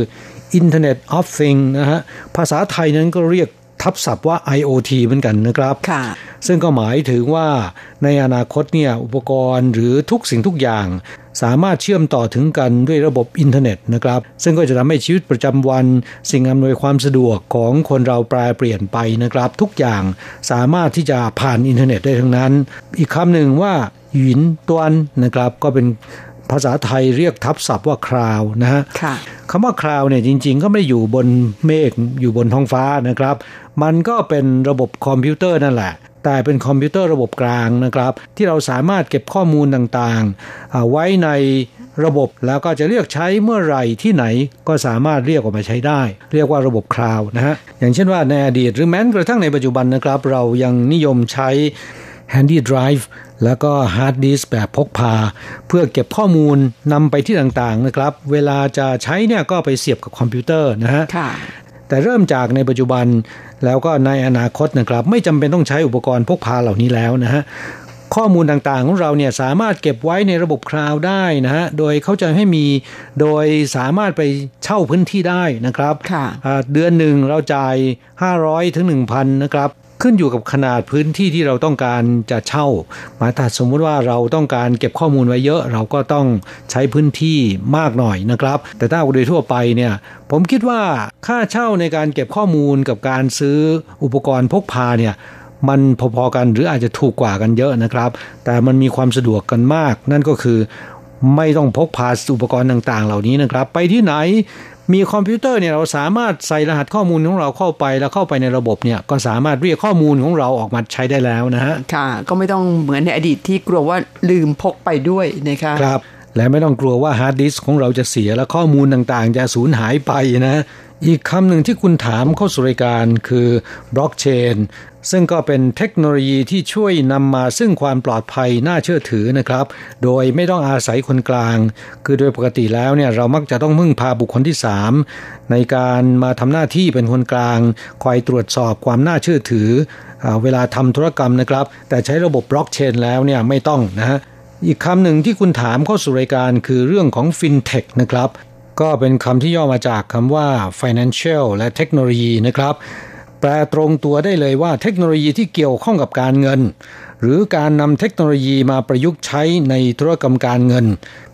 Internet of Things นะฮะภาษาไทยนั้นก็เรียก ทับศัพท์ว่า IoT เหมือนกันนะครับค่ะซึ่งก็หมายถึงว่าในอนาคตเนี่ยอุปกรณ์หรือทุกสิ่งทุกอย่าง สามารถเชื่อมต่อถึงกันด้วยระบบอินเทอร์เน็ตนะครับ ซึ่งก็จะทำให้ชีวิตประจำวัน สิ่งอำนวยความสะดวกของคนเราแปลเปลี่ยนไปนะครับ ทุกอย่างสามารถที่จะผ่านอินเทอร์เน็ตได้ทั้งนั้น อีกคำหนึ่งว่าหยินตวนนะครับก็เป็น ภาษาไทยเรียกทับศัพท์ว่าคราวนะฮะคำว่า cloud เนี่ยจริง ๆ ก็ไม่อยู่บนเมฆอยู่บนท้องฟ้านะครับ มันก็เป็นระบบคอมพิวเตอร์นั่นแหละ แต่เป็นคอมพิวเตอร์ระบบกลางนะครับ ที่เราสามารถเก็บข้อมูลต่างๆ ไว้ในระบบแล้วก็จะเรียกใช้เมื่อไหร่ที่ไหนก็สามารถเรียกออกมาใช้ได้ เรียกว่าระบบ cloud นะฮะอย่างเช่นว่าในอดีตหรือแม้กระทั่งในปัจจุบันนะครับ เรายังนิยมใช้ Handy Drive แล้วก็ฮาร์ดดิสก์แบบพกพา เพื่อเก็บข้อมูลนำไปที่ต่างๆนะครับ เวลาจะใช้เนี่ยก็ไปเสียบกับคอมพิวเตอร์นะฮะแต่เริ่มจากในปัจจุบันแล้วก็ในอนาคตนะครับ ไม่จำเป็นต้องใช้อุปกรณ์พกพาเหล่านี้แล้วนะฮะข้อมูลต่างๆของเราเนี่ยสามารถเก็บไว้ในระบบ cloud ได้นะฮะ โดยเขาจะให้มี โดยสามารถไปเช่าพื้นที่ได้นะครับ เดือนหนึ่งเราจ่าย 500 ถึง 1,000 นะครับ ขึ้นอยู่กับขนาดพื้นที่ที่เราต้องการจะเช่ามาถ้าสมมุติว่าเราต้องการเก็บข้อมูลไว้เยอะ เราก็ต้องใช้พื้นที่มากหน่อยนะครับ แต่ถ้าโดยทั่วไปเนี่ยผมคิดว่าค่าเช่าในการเก็บข้อมูลกับการซื้ออุปกรณ์พกพาเนี่ยมันพอๆกันหรืออาจจะถูกกว่ากันเยอะนะครับ แต่มันมีความสะดวกกันมาก นั่นก็คือไม่ต้องพกพาอุปกรณ์ต่างๆ เหล่านี้นะครับ ไปที่ไหน มีคอมพิวเตอร์เนี่ยเราสามารถใส่รหัสข้อมูลของเราเข้าไปแล้วเข้าไปในระบบเนี่ยก็สามารถเรียกข้อมูลของเราออกมาใช้ได้แล้วนะฮะค่ะ ก็ไม่ต้องเหมือนในอดีตที่กลัวว่าลืมพกไปด้วยนะคะครับ และไม่ต้องกลัวว่าฮาร์ดดิสก์ของเราจะเสียและข้อมูลต่างๆ จะสูญหายไปนะ อีกคำหนึ่งที่คุณถามเข้าสู่รายการคือบล็อกเชน ซึ่งก็เป็นเทคโนโลยีที่ช่วยนำมาซึ่งความปลอดภัยน่าเชื่อถือนะครับ โดยไม่ต้องอาศัยคนกลาง คือโดยปกติแล้วเนี่ยเรามักจะต้องพึ่งพาบุคคลที่ 3 ในการมาทำหน้าที่เป็นคนกลาง คอยตรวจสอบความน่าเชื่อถือเวลาทำธุรกรรมนะครับ แต่ใช้ระบบบล็อกเชนแล้วเนี่ยไม่ต้องนะฮะอีกคำหนึ่งที่คุณถามเข้าสู่รายการคือเรื่องของฟินเทคนะครับ ก็เป็นคำที่ย่อมาจากคำว่า financial และเทคโนโลยีนะครับ แปลตรงตัวได้เลยว่าเทคโนโลยีที่เกี่ยวข้องกับการเงิน หรือการนำเทคโนโลยีมาประยุกต์ใช้ในธุรกรรมการเงิน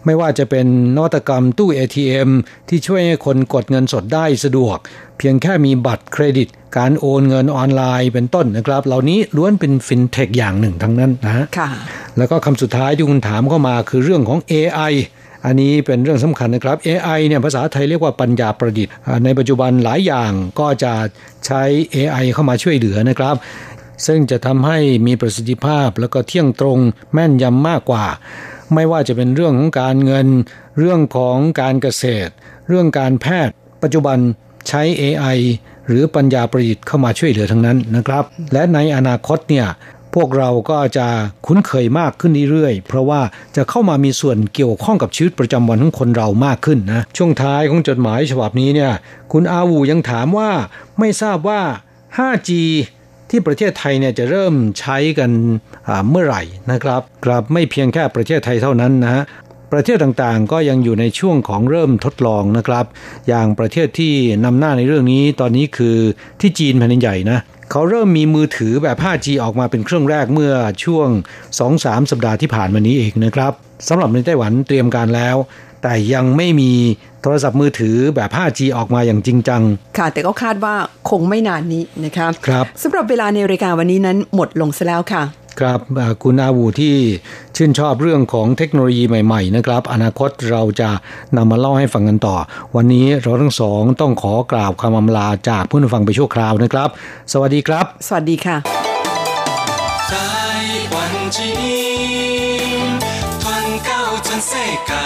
ไม่ว่าจะเป็นนวัตกรรมตู้ ATM ที่ช่วยให้คนกดเงินสดได้สะดวก เพียงแค่มีบัตรเครดิต การโอนเงินออนไลน์เป็นต้นนะครับ เหล่านี้ล้วนเป็นฟินเทคอย่างหนึ่งทั้งนั้นนะฮะแล้วก็คำสุดท้ายที่คุณถามเข้ามาคือเรื่องของ AI อันนี้เป็นเรื่องสำคัญนะครับ AI เนี่ยภาษาไทยเรียกว่าปัญญาประดิษฐ์ ในปัจจุบันหลายอย่างก็จะใช้ AI เข้ามาช่วยเหลือนะครับ ซึ่งจะทำให้มีประสิทธิภาพแล้วก็เที่ยงตรงแม่นยำมากกว่า ไม่ว่าจะเป็นเรื่องของการเงิน เรื่องของการเกษตร เรื่องการแพทย์ ปัจจุบันใช้ AI หรือปัญญาประดิษฐ์เข้ามาช่วยเหลือทั้งนั้นนะครับ และในอนาคตเนี่ย พวกเราก็จะคุ้นเคยมากขึ้นเรื่อยๆ เพราะว่าจะเข้ามามีส่วนเกี่ยวข้องกับชีวิตประจำวันของคนเรามากขึ้นนะ ช่วงท้ายของจดหมายฉบับนี้เนี่ย คุณอาวูยังถามว่าไม่ทราบว่า 5G ที่ประเทศไทยเนี่ยจะเริ่มใช้กันเมื่อไหร่นะครับกลับไม่เพียงแค่ประเทศไทยเท่านั้นนะประเทศต่างๆ ก็ยังอยู่ในช่วงของเริ่มทดลองนะครับ อย่างประเทศที่นำหน้าในเรื่องนี้ตอนนี้คือที่จีนแผ่นใหญ่นะ เขาเริ่มมีมือถือแบบ 5G ออกมาเป็นเครื่องแรกเมื่อช่วง 2-3 สัปดาห์ที่ผ่านมานี้เองนะครับสำหรับในไต้หวันเตรียมการแล้ว แต่ยังไม่มีโทรศัพท์มือถือแบบ 5G ออกมาอย่างจริงจัง ค่ะ แต่ก็คาดว่าคงไม่นานนี้นะครับครับสำหรับเวลาในรายการวันนี้นั้นหมดลงซะแล้วค่ะ ครับคุณอาวูที่ชื่นชอบเรื่องของเทคโนโลยีใหม่ๆนะครับ อนาคตเราจะนำมาเล่าให้ฟังกันต่อ วันนี้เราทั้งสองต้องขอกราบคำอำลาจากผู้นฟังไปชั่วคราวนะครับ สวัสดีครับ สวัสดีค่ะใจหวันนาจเสกา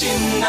ยนใน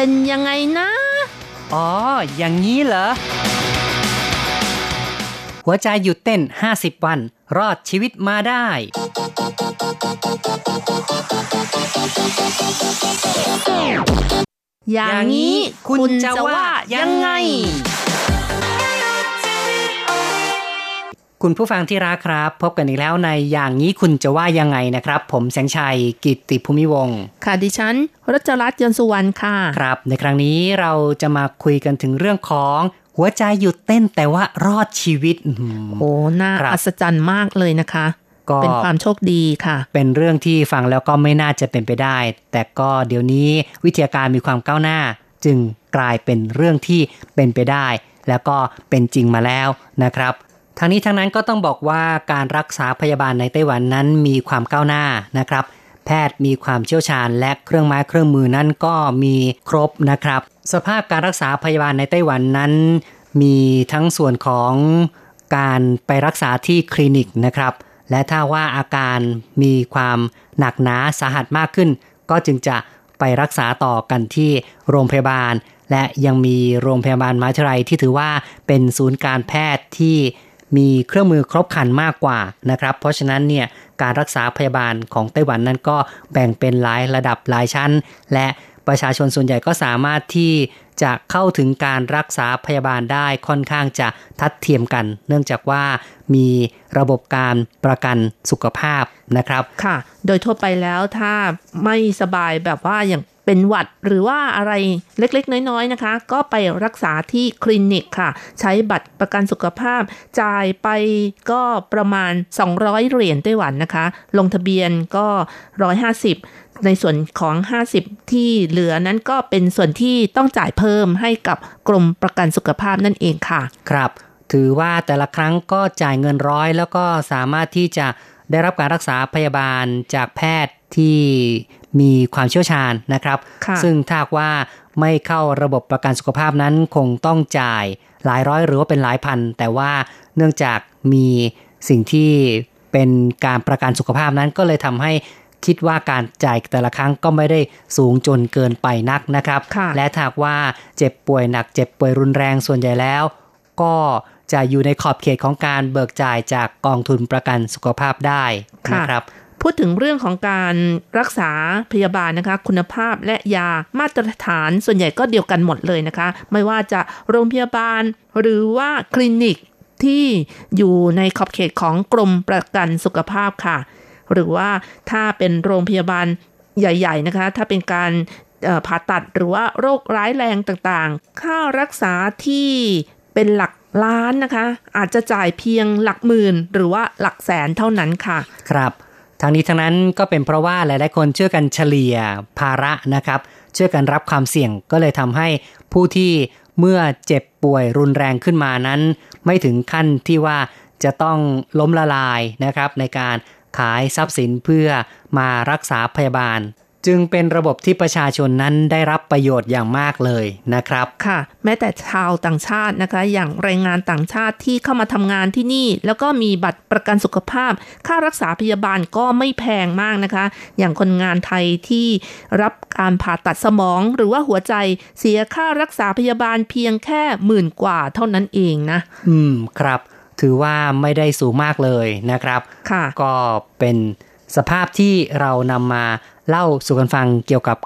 เป็นยังไงนะ อ๋อ อย่างนี้เหรอ หัวใจหยุดเต้น 50 วัน รอดชีวิตมาได้ อย่างนี้คุณจะว่ายังไง คุณผู้ฟังที่รักครับ พบกันอีกแล้วในอย่างนี้คุณจะว่ายังไงนะครับ ผมแสงชัยกิตติภูมิวงค่ะดิฉันรัชรัตน์ยนสุวรรณค่ะครับ ในครั้งนี้เราจะมาคุยกันถึงเรื่องของหัวใจหยุดเต้นแต่ว่ารอดชีวิตโอ้น่าอัศจรรย์มากเลยนะคะก็เป็นความโชคดีค่ะ เป็นเรื่องที่ฟังแล้วก็ไม่น่าจะเป็นไปได้ แต่ก็เดี๋ยวนี้วิทยาการมีความก้าวหน้า จึงกลายเป็นเรื่องที่เป็นไปได้ แล้วก็เป็นจริงมาแล้วนะครับ ทางนี้ทั้งนั้นก็ต้องบอกว่าการรักษาพยาบาลในไต้หวันนั้นมีความก้าวหน้านะครับ แพทย์มีความเชี่ยวชาญและเครื่องไม้เครื่องมือนั้นก็มีครบนะครับ สภาพการรักษาพยาบาลในไต้หวันนั้น มีทั้งส่วนของการไปรักษาที่คลินิกนะครับ และถ้าว่าอาการมีความหนักหนาสาหัสมากขึ้น ก็จึงจะไปรักษาต่อกันที่โรงพยาบาล และยังมีโรงพยาบาลมาทรายที่ถือว่าเป็นศูนย์การแพทย์ที่ มีเครื่องมือครบครันมากกว่านะครับ เพราะฉะนั้นเนี่ยการรักษาพยาบาลของไต้หวันนั้นก็แบ่งเป็นหลายระดับหลายชั้น และประชาชนส่วนใหญ่ก็สามารถที่จะเข้าถึงการรักษาพยาบาลได้ค่อนข้างจะทัดเทียมกัน เนื่องจากว่ามีระบบการประกันสุขภาพนะครับ ค่ะ โดยทั่วไปแล้วถ้าไม่สบายแบบว่าอย่าง เป็นหวัดหรือว่าอะไรเล็กๆ น้อยๆนะคะ ก็ไปรักษาที่คลินิกค่ะ ใช้บัตรประกันสุขภาพ จ่ายไปก็ประมาณ 200 เหรียญไต้หวันนะคะ ลงทะเบียนก็ 150ในส่วนของ 50 ที่เหลือนั้นก็เป็นส่วนที่ต้องจ่ายเพิ่มให้กับกรมประกันสุขภาพนั่นเองค่ะ ครับ ถือว่าแต่ละครั้งก็จ่ายเงินร้อยแล้วก็สามารถที่จะได้รับการรักษาพยาบาลจากแพทย์ที่ มีความเชี่ยวชาญนะครับ ซึ่งถ้าว่าไม่เข้าระบบประกันสุขภาพนั้นคงต้องจ่ายหลายร้อยหรือว่าเป็นหลายพัน แต่ว่าเนื่องจากมีสิ่งที่เป็นการประกันสุขภาพนั้นก็เลยทำให้คิดว่าการจ่ายแต่ละครั้งก็ไม่ได้สูงจนเกินไปนักนะครับ และถ้าว่าเจ็บป่วยหนักเจ็บป่วยรุนแรงส่วนใหญ่แล้ว ก็จะอยู่ในขอบเขตของการเบิกจ่ายจากกองทุนประกันสุขภาพได้นะครับ พูดถึงเรื่องของการรักษาพยาบาลนะคะ คุณภาพและยามาตรฐานส่วนใหญ่ก็เดียวกันหมดเลยนะคะ ไม่ว่าจะโรงพยาบาลหรือว่าคลินิกที่อยู่ในขอบเขตของกรมประกันสุขภาพค่ะ หรือว่าถ้าเป็นโรงพยาบาลใหญ่ ๆนะคะ ถ้าเป็นการผ่าตัดหรือว่าโรคร้ายแรงต่างๆ ค่ารักษาที่เป็นหลักล้านนะคะ อาจจะจ่ายเพียงหลักหมื่น หรือว่าหลักแสนเท่านั้นค่ะ ครับ ทางนี้ทั้งนั้นก็เป็นเพราะว่าหลาย ๆ คนช่วยกันเฉลี่ยภาระนะครับช่วยกันรับความเสี่ยงก็เลยทำให้ผู้ที่เมื่อเจ็บป่วยรุนแรงขึ้นมานั้น ไม่ถึงขั้นที่ว่าจะต้องล้มละลายนะครับในการขายทรัพย์สินเพื่อมารักษาพยาบาล จึงเป็นระบบที่ประชาชนนั้นได้รับประโยชน์อย่างมากเลยนะครับ ค่ะ แม้แต่ชาวต่างชาตินะคะ อย่างแรงงานต่างชาติที่เข้ามาทำงานที่นี่ แล้วก็มีบัตรประกันสุขภาพ ค่ารักษาพยาบาลก็ไม่แพงมากนะคะ อย่างคนงานไทยที่รับการผ่าตัดสมองหรือว่าหัวใจเสียค่ารักษาพยาบาลเพียงแค่หมื่นกว่าเท่านั้นเองนะ อืมครับถือว่าไม่ได้สูงมากเลยนะครับค่ะก็เป็นสภาพที่เรานำมา เล่าสู่กันฟังเกี่ยวกับ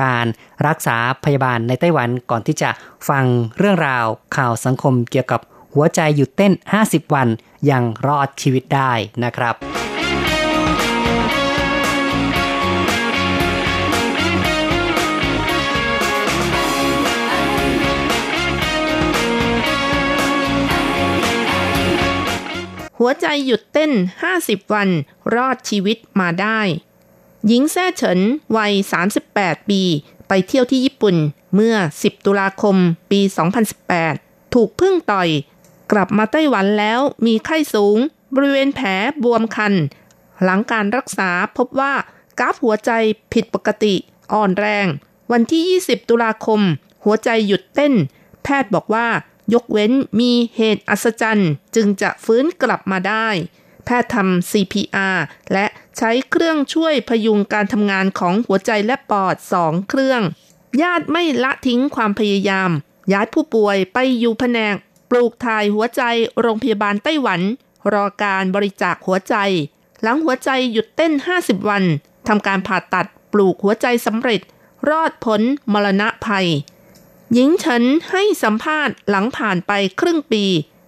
การรักษาพยาบาลในไต้หวันก่อนที่จะฟังเรื่องราวข่าวสังคมเกี่ยวกับหัวใจหยุดเต้น 50 วันยังรอดชีวิตได้นะครับ หัวใจหยุดเต้น 50 วัน รอดชีวิตมาได้ หญิงแซ่เฉินวัย 38 ปี ไปเที่ยวที่ญี่ปุ่นเมื่อ 10 ตุลาคม ปี 2018 ถูกพึ่งต่อย กลับมาไต้หวันแล้วมีไข้สูง บริเวณแผลบวมคัน หลังการรักษาพบว่ากราฟหัวใจผิดปกติอ่อนแรง วันที่ 20 ตุลาคม หัวใจหยุดเต้น แพทย์บอกว่ายกเว้นมีเหตุอัศจรรย์ จึงจะฟื้นกลับมาได้ พทย์ทำ CPR และใช้เครื่องช่วยพยุงการทำงานของหัวใจและปอดสองเครื่อง ญาติไม่ละทิ้งความพยายาม ย้ายผู้ป่วยไปอยู่แผนก ปลูกถ่ายหัวใจโรงพยาบาลไต้หวัน รอการบริจาคหัวใจ หลังหัวใจหยุดเต้น 50 วันทำการผ่าตัดปลูกหัวใจสำเร็จ รอดพ้นมรณะภัย หญิงเฉินให้สัมภาษณ์หลังผ่านไปครึ่งปี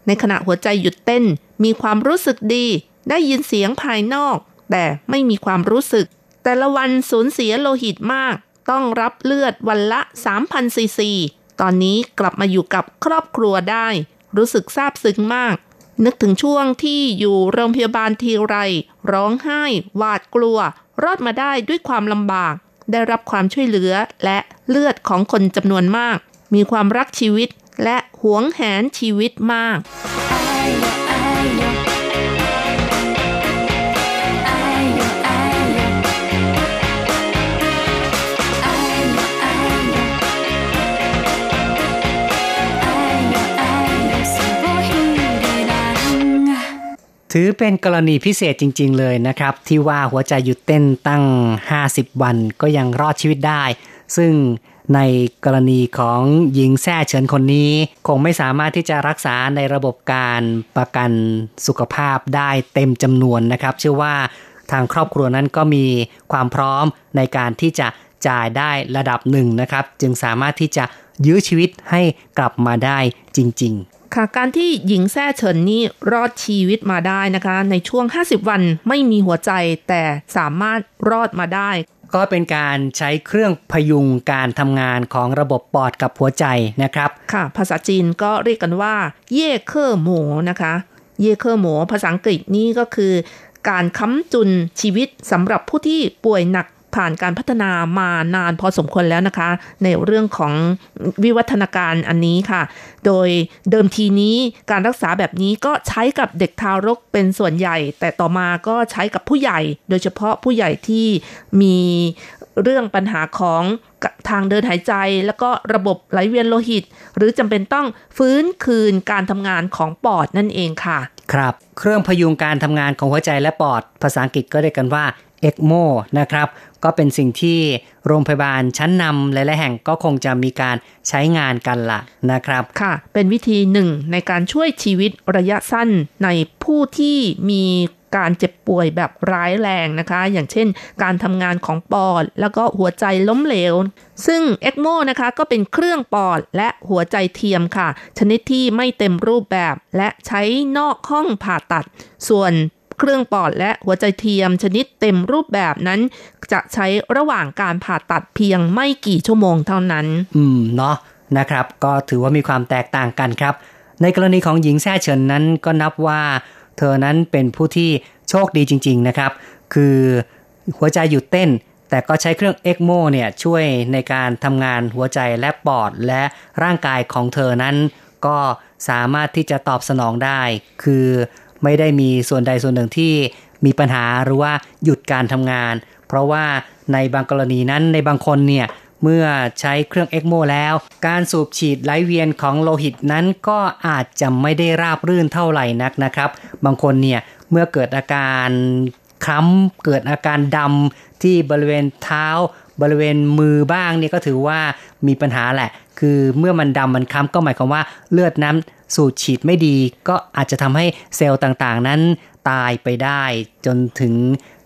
ในขณะหัวใจหยุดเต้นมีความรู้สึกดี ได้ยินเสียงภายนอก แต่ไม่มีความรู้สึก แต่ละวันสูญเสียโลหิตมาก ต้องรับเลือดวันละ 3,000ซีซี ตอนนี้กลับมาอยู่กับครอบครัวได้ รู้สึกซาบซึ้งมาก นึกถึงช่วงที่อยู่โรงพยาบาลทีไร ร้องไห้ หวาดกลัว รอดมาได้ด้วยความลำบาก ได้รับความช่วยเหลือและเลือดของคนจำนวนมาก มีความรักชีวิตและหวงแหนชีวิตมาก ถือเป็นกรณีพิเศษจริง ๆ เลยนะครับ ที่ว่าหัวใจหยุดเต้นตั้ง 50 วันก็ยังรอดชีวิตได้ ซึ่งในกรณีของหญิงแซ่เฉินคนนี้ คงไม่สามารถที่จะรักษาในระบบการประกันสุขภาพได้เต็มจำนวนนะครับ เชื่อว่าทางครอบครัวนั้นก็มีความพร้อมในการที่จะจ่ายได้ระดับหนึ่งนะครับ จึงสามารถที่จะยื้อชีวิตให้กลับมาได้จริงๆ ค่ะการที่หญิงแซ่เฉินนี่รอดชีวิตมาได้นะคะ ในช่วง 50 วันไม่มีหัวใจแต่สามารถรอดมาได้ ก็เป็นการใช้เครื่องพยุงการทำงานของระบบปอดกับหัวใจนะครับ ค่ะ ภาษาจีนก็เรียกกันว่า เย่เคอร์หมูนะคะ เย่เคอร์หมูภาษาอังกฤษนี่ก็คือ การค้ำจุนชีวิตสำหรับผู้ที่ป่วยหนัก ผ่านการพัฒนามานานพอสมควรแล้วนะคะ ในเรื่องของวิวัฒนาการอันนี้ค่ะ โดยเดิมทีนี้การรักษาแบบนี้ก็ใช้กับเด็กทารกเป็นส่วนใหญ่ แต่ต่อมาก็ใช้กับผู้ใหญ่ โดยเฉพาะผู้ใหญ่ที่มีเรื่องปัญหาของทางเดินหายใจ แล้วก็ระบบไหลเวียนโลหิต หรือจำเป็นต้องฟื้นคืนการทำงานของปอดนั่นเองค่ะ ครับ เครื่องพยุงการทำงานของหัวใจและปอด ภาษาอังกฤษก็เรียกกันว่า ECMO นะครับ ก็เป็นสิ่งที่โรงพยาบาลชั้นนำหลายๆแห่งก็คงจะมีการใช้งานกันละนะครับค่ะ เป็นวิธีหนึ่งในการช่วยชีวิตระยะสั้นในผู้ที่มีการเจ็บป่วยแบบร้ายแรงนะคะ อย่างเช่น การทำงานของปอด แล้วก็หัวใจล้มเหลว ซึ่ง ECMO นะคะก็เป็นเครื่องปอดและหัวใจเทียมค่ะ ชนิดที่ไม่เต็มรูปแบบและใช้นอกห้องผ่าตัด ส่วน เครื่องปอดและหัวใจเทียมชนิดเต็มรูปแบบนั้น จะใช้ระหว่างการผ่าตัดเพียงไม่กี่ชั่วโมงเท่านั้น อืมเนาะนะครับ ก็ถือว่ามีความแตกต่างกันครับ ในกรณีของหญิงแซ่เฉินนั้นก็นับว่า เธอนั้นเป็นผู้ที่โชคดีจริง ๆนะครับ คือหัวใจหยุดเต้น แต่ก็ใช้เครื่องเอ็กโมเนี่ยช่วยในการทำงานหัวใจและปอดและร่างกายของเธอนั้น ก็สามารถที่จะตอบสนองได้ คือ ไม่ได้มีส่วนใดส่วนหนึ่งที่มีปัญหาหรือว่าหยุดการทำงาน เพราะว่าในบางกรณีนั้นในบางคนเนี่ยเมื่อใช้เครื่องเอ็กโมแล้ว การสูบฉีดไหลเวียนของโลหิตนั้นก็อาจจะไม่ได้ราบรื่นเท่าไหร่นักนะครับ บางคนเนี่ยเมื่อเกิดอาการคล้ำเกิดอาการดำที่บริเวณเท้า บริเวณมือบ้างเนี่ยก็ถือว่ามีปัญหาแหละ คือเมื่อมันดำมันคล้ำก็หมายความว่าเลือดน้ำ สูดฉีดไม่ดี ก็อาจจะทำให้เซลล์ต่างๆ นั้นตายไปได้จนถึง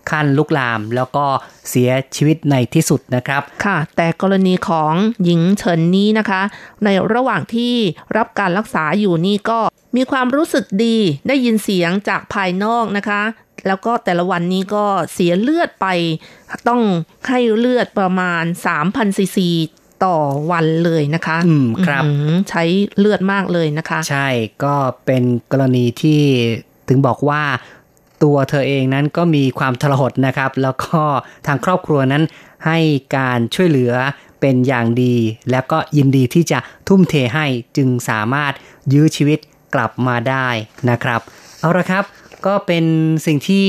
ขั้นลุกลามแล้วก็เสียชีวิตในที่สุดนะครับ ค่ะ แต่กรณีของหญิงเฉินนี้นะคะ ในระหว่างที่รับการรักษาอยู่นี่ก็มีความรู้สึกดีได้ยินเสียงจากภายนอกนะคะ แล้วก็แต่ละวันนี้ก็เสียเลือดไป ต้องให้เลือดประมาณ3,000ซีซี ต่อวันเลยนะคะ อืมครับอื้อหือใช้เลือดมากเลยนะคะ ใช่ก็เป็นกรณีที่ถึงบอกว่าตัวเธอเองนั้นก็มีความทรหดนะครับ แล้วก็ทางครอบครัวนั้นให้การช่วยเหลือเป็นอย่างดี แล้วก็ยินดีที่จะทุ่มเทให้จึงสามารถยื้อชีวิตกลับมาได้นะครับ เอาละครับ ก็เป็นสิ่งที่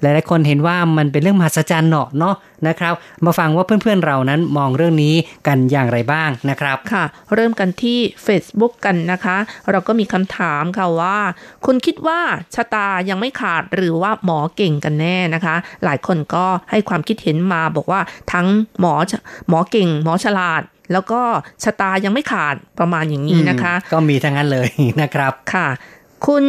หลายๆคนเห็นว่ามันเป็นเรื่องมหัศจรรย์เนาะเนาะนะครับ มาฟังว่าเพื่อนๆเรานั้นมองเรื่องนี้กันอย่างไรบ้างนะครับค่ะ เริ่มกันที่ Facebook กันนะคะ เราก็มีคำถามค่ะว่า คุณคิดว่าชะตายังไม่ขาดหรือว่าหมอเก่งกันแน่นะคะ หลายคนก็ให้ความคิดเห็นมาบอกว่าทั้งหมอหมอเก่ง หมอฉลาดแล้วก็ชะตายังไม่ขาดประมาณอย่างนี้นะคะ ก็มีทั้งนั้นเลยนะครับค่ะ คุณ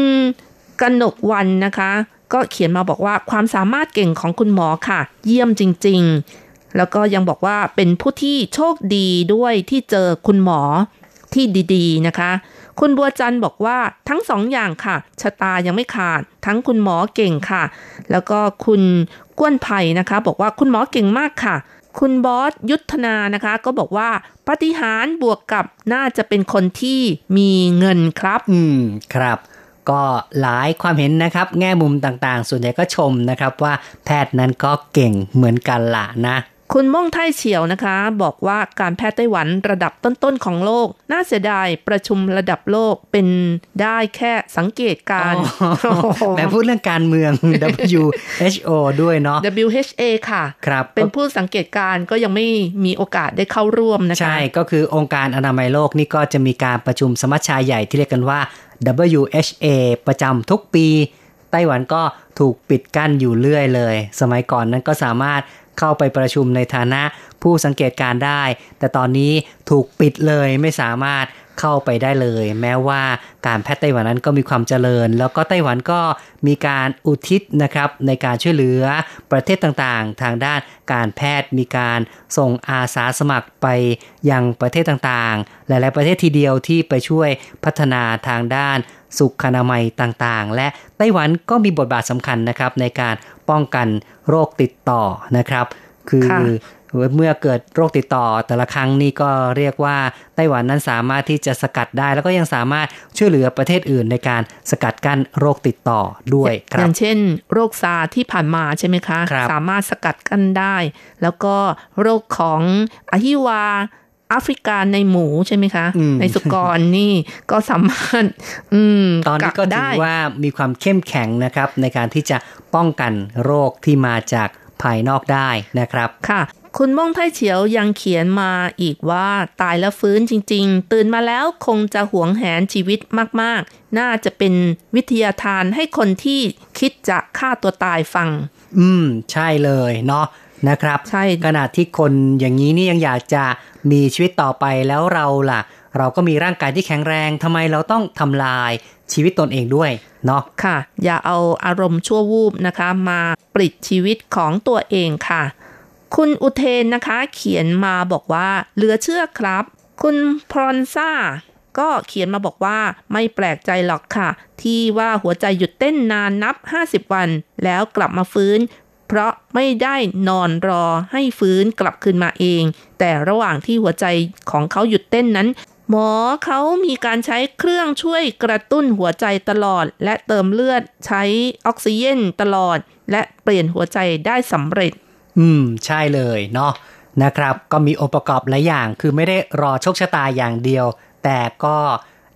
กนกวันนะคะ ก็เขียนมาบอกว่าความสามารถเก่งของคุณหมอค่ะ เยี่ยมจริง ๆ แล้วก็ยังบอกว่าเป็นผู้ที่โชคดีด้วยที่เจอคุณหมอที่ดีๆนะคะ คุณบัวจันทร์บอกว่าทั้งสองอย่างค่ะชะตายังไม่ขาด ทั้งคุณหมอเก่งค่ะ แล้วก็คุณก้วนไผ่นะคะ บอกว่าคุณหมอเก่งมากค่ะ คุณบอสยุทธนานะคะ ก็บอกว่าปาฏิหารย์บวกกับน่าจะเป็นคนที่มีเงินครับ อืมครับ ก็หลายความเห็นนะครับ แง่มุมต่างๆ ส่วนใหญ่ก็ชมนะครับว่าแพทย์นั้นก็เก่งเหมือนกันละนะ คุณม่งไทเฉียวนะคะ บอกว่าการแพทย์ไต้หวันระดับต้นๆของโลก น่าเสียดายประชุมระดับโลกเป็นได้แค่สังเกตการณ์แม้พูดเรื่องการเมือง WHO ด้วยเนาะ WHA ค่ะครับเป็นผู้สังเกตการณ์ก็ยังไม่มีโอกาสได้เข้าร่วมนะคะ ใช่ก็คือองค์การอนามัยโลกนี่ก็จะมีการประชุมสมัชชาใหญ่ที่เรียกกันว่า WHA ประจำทุกปี ไต้หวันก็ถูกปิดกั้นอยู่เรื่อยเลย สมัยก่อนนั้นก็สามารถ เข้าไปประชุมในฐานะผู้สังเกตการได้ แต่ตอนนี้ถูกปิดเลยไม่สามารถเข้าไปได้เลย แม้ว่าการแพทย์ไต้หวันนั้นก็มีความเจริญ แล้วก็ไต้หวันก็มีการอุทิศนะครับในการช่วยเหลือประเทศต่างๆ ทางด้านการแพทย์มีการส่งอาสาสมัครไปยังประเทศต่างๆ หลายๆประเทศทีเดียวที่ไปช่วยพัฒนาทางด้านสุขอนามัยต่างๆ และไต้หวันก็มีบทบาทสำคัญนะครับในการป้องกัน โรคติดต่อนะครับ คือค่ะเมื่อเกิดโรคติดต่อแต่ละครั้งนี่ก็เรียกว่าไต้หวันนั้นสามารถที่จะสกัดได้ แล้วก็ยังสามารถช่วยเหลือประเทศอื่นในการสกัดกั้นโรคติดต่อด้วยคอรับย่างเช่น โรคซาร์ที่ผ่านมาใช่ไหมคะครับสามารถสกัดกั้นได้ แล้วก็โรคของอหิวา แอฟริกาในหมูใช่ไหมคะอืมในสุกรนี่ก็สามารถอืมตอนนี้ก็บถืได้อว่ามีความเข้มแข็งนะครับ ในการที่จะป้องกันโรคที่มาจากภายนอกได้นะครับค่ะคุณม่องไทเฉียวยังเขียนมาอีกว่าตายแล้วฟื้นจริง ๆ ตื่นมาแล้วคงจะหวงแหนชีวิตมากๆ น่าจะเป็นวิทยาทานให้คนที่คิดจะฆ่าตัวตายฟัง อืม ใช่เลยเนาะ นะครับใช่ขณะที่คนอย่างนี้นี่ยังอยากจะมีชีวิตต่อไปแล้วเราล่ะ เราก็มีร่างกายที่แข็งแรงทำไมเราต้องทำลายชีวิตตนเองด้วยเนาะค่ะ อย่าเอาอารมณ์ชั่ววูบนะคะ มาปลิดชีวิตของตัวเองค่ะ คุณอุเทนนะคะ เขียนมาบอกว่าเหลือเชื่อครับ คุณพรซ่าก็เขียนมาบอกว่าไม่แปลกใจหรอกค่ะ ที่ว่าหัวใจหยุดเต้นนานนับ 50 วัน แล้วกลับมาฟื้น เพราะไม่ได้นอนรอให้ฟื้นกลับคืนมาเอง แต่ระหว่างที่หัวใจของเขาหยุดเต้นนั้น หมอเขามีการใช้เครื่องช่วยกระตุ้นหัวใจตลอด และเติมเลือดใช้ออกซิเจนตลอด และเปลี่ยนหัวใจได้สำเร็จ อืม ใช่เลยเนาะนะครับ ก็มีองค์ประกอบหลายอย่าง คือไม่ได้รอโชคชะตาอย่างเดียว แต่ก็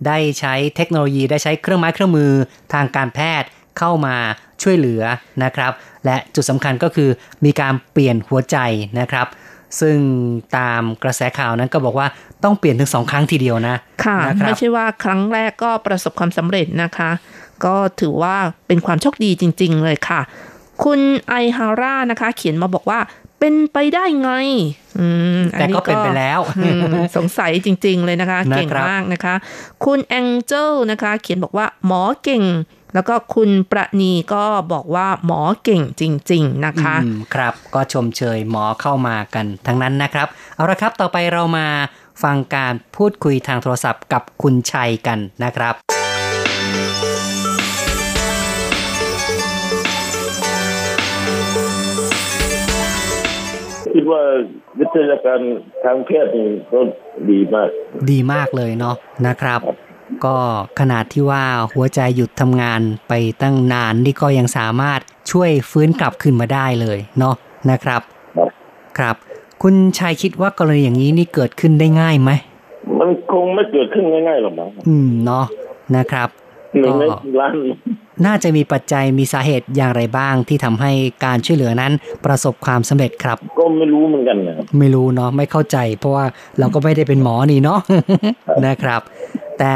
ได้ใช้เทคโนโลยีได้ใช้เครื่องไม้เครื่องมือทางการแพทย์เข้ามา ช่วยเหลือนะครับ และจุดสำคัญก็คือมีการเปลี่ยนหัวใจนะครับซึ่งตามกระแสข่าวนั้นก็บอกว่าต้องเปลี่ยนถึงสองครั้งทีเดียวนะค่ะนะครับไม่ใช่ว่าครั้งแรกก็ประสบความสำเร็จนะคะ ก็ถือว่าเป็นความโชคดีจริง ๆ เลยค่ะ คุณไอฮาร่านะคะ เขียนมาบอกว่าเป็นไปได้ไงอืมอัแต่ก็เป็นไปแล้วอืมสงสัยจริง ๆ เลยนะคะนะครับเก่งมากนะคะ คุณแองเจลนะคะ เขียนบอกว่าหมอเก่ง แล้วก็คุณประณีก็บอกว่าหมอเก่งจริง ๆนะคะอืมครับก็ชมเชยหมอเข้ามากันทั้งนั้นนะครับ เอาละครับต่อไปเรามาฟังการพูดคุยทางโทรศัพท์กับคุณชัยกันนะครับคิดว่าวิทยาการทางแพทย์นี่ก็ดีมาก ดีมากเลยเนาะนะครับ ก็ขนาดที่ว่าหัวใจหยุดทำงานไปตั้งนานนี่ก็ยังสามารถช่วยฟื้นกลับขึ้นมาได้เลยเนาะนะครับครับ ครับ คุณชายคิดว่ากรณีอย่างนี้นี่เกิดขึ้นได้ง่ายไหมมันคงไม่เกิดขึ้นง่ายๆหรอกมั้งอืมเนาะนะครับหนึ่งในก็ล้านน่าจะมีปัจจัยมีสาเหตุอย่างไรบ้างที่ทำให้การช่วยเหลือนั้นประสบความสำเร็จครับ ก็ไม่รู้เหมือนกันนะครับไม่รู้เนาะไม่เข้าใจ เพราะว่าเราก็ไม่ได้เป็นหมอนี่เนาะนะครับ แต่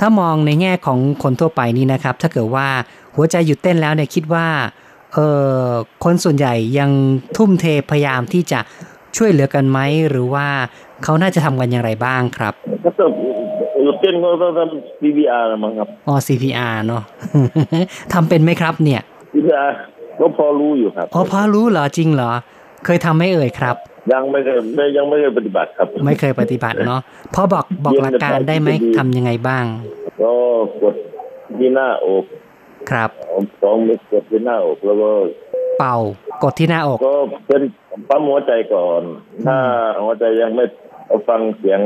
ถ้ามองในแง่ของคนทั่วไปนี่นะครับ ถ้าเกิดว่าหัวใจหยุดเต้นแล้วเนี่ยคิดว่าเออคนส่วนใหญ่ยังทุ่มเทพยายามที่จะช่วยเหลือกันไหมหรือว่าเขาน่าจะทำกันอย่างไรบ้างครับก็ต้องหยุดเต้นก็ต้องทำ CPR นะมั้งครับอ๋อ CPR เนาะทำเป็นไหมครับเนี่ย CPR ก็พอรู้อยู่ครับอ๋อพอรู้เหรอจริงเหรอ เคยทำไหม่เอ่ยครับ ยังไม่เคยไม่ยังไม่เคยปฏิบัติครับ ไม่เคยปฏิบัติเนาะพอบอกบอกหลักการได้ไหมทำยังไงบ้าง ก็กดที่หน้าอกครับสองเม็ดกดที่หน้าอกแล้วก็เป่ากดที่หน้าอก ก็เป็นปั๊มหัวใจก่อน ถ้าหัวใจยังไม่เอาฟังเสียง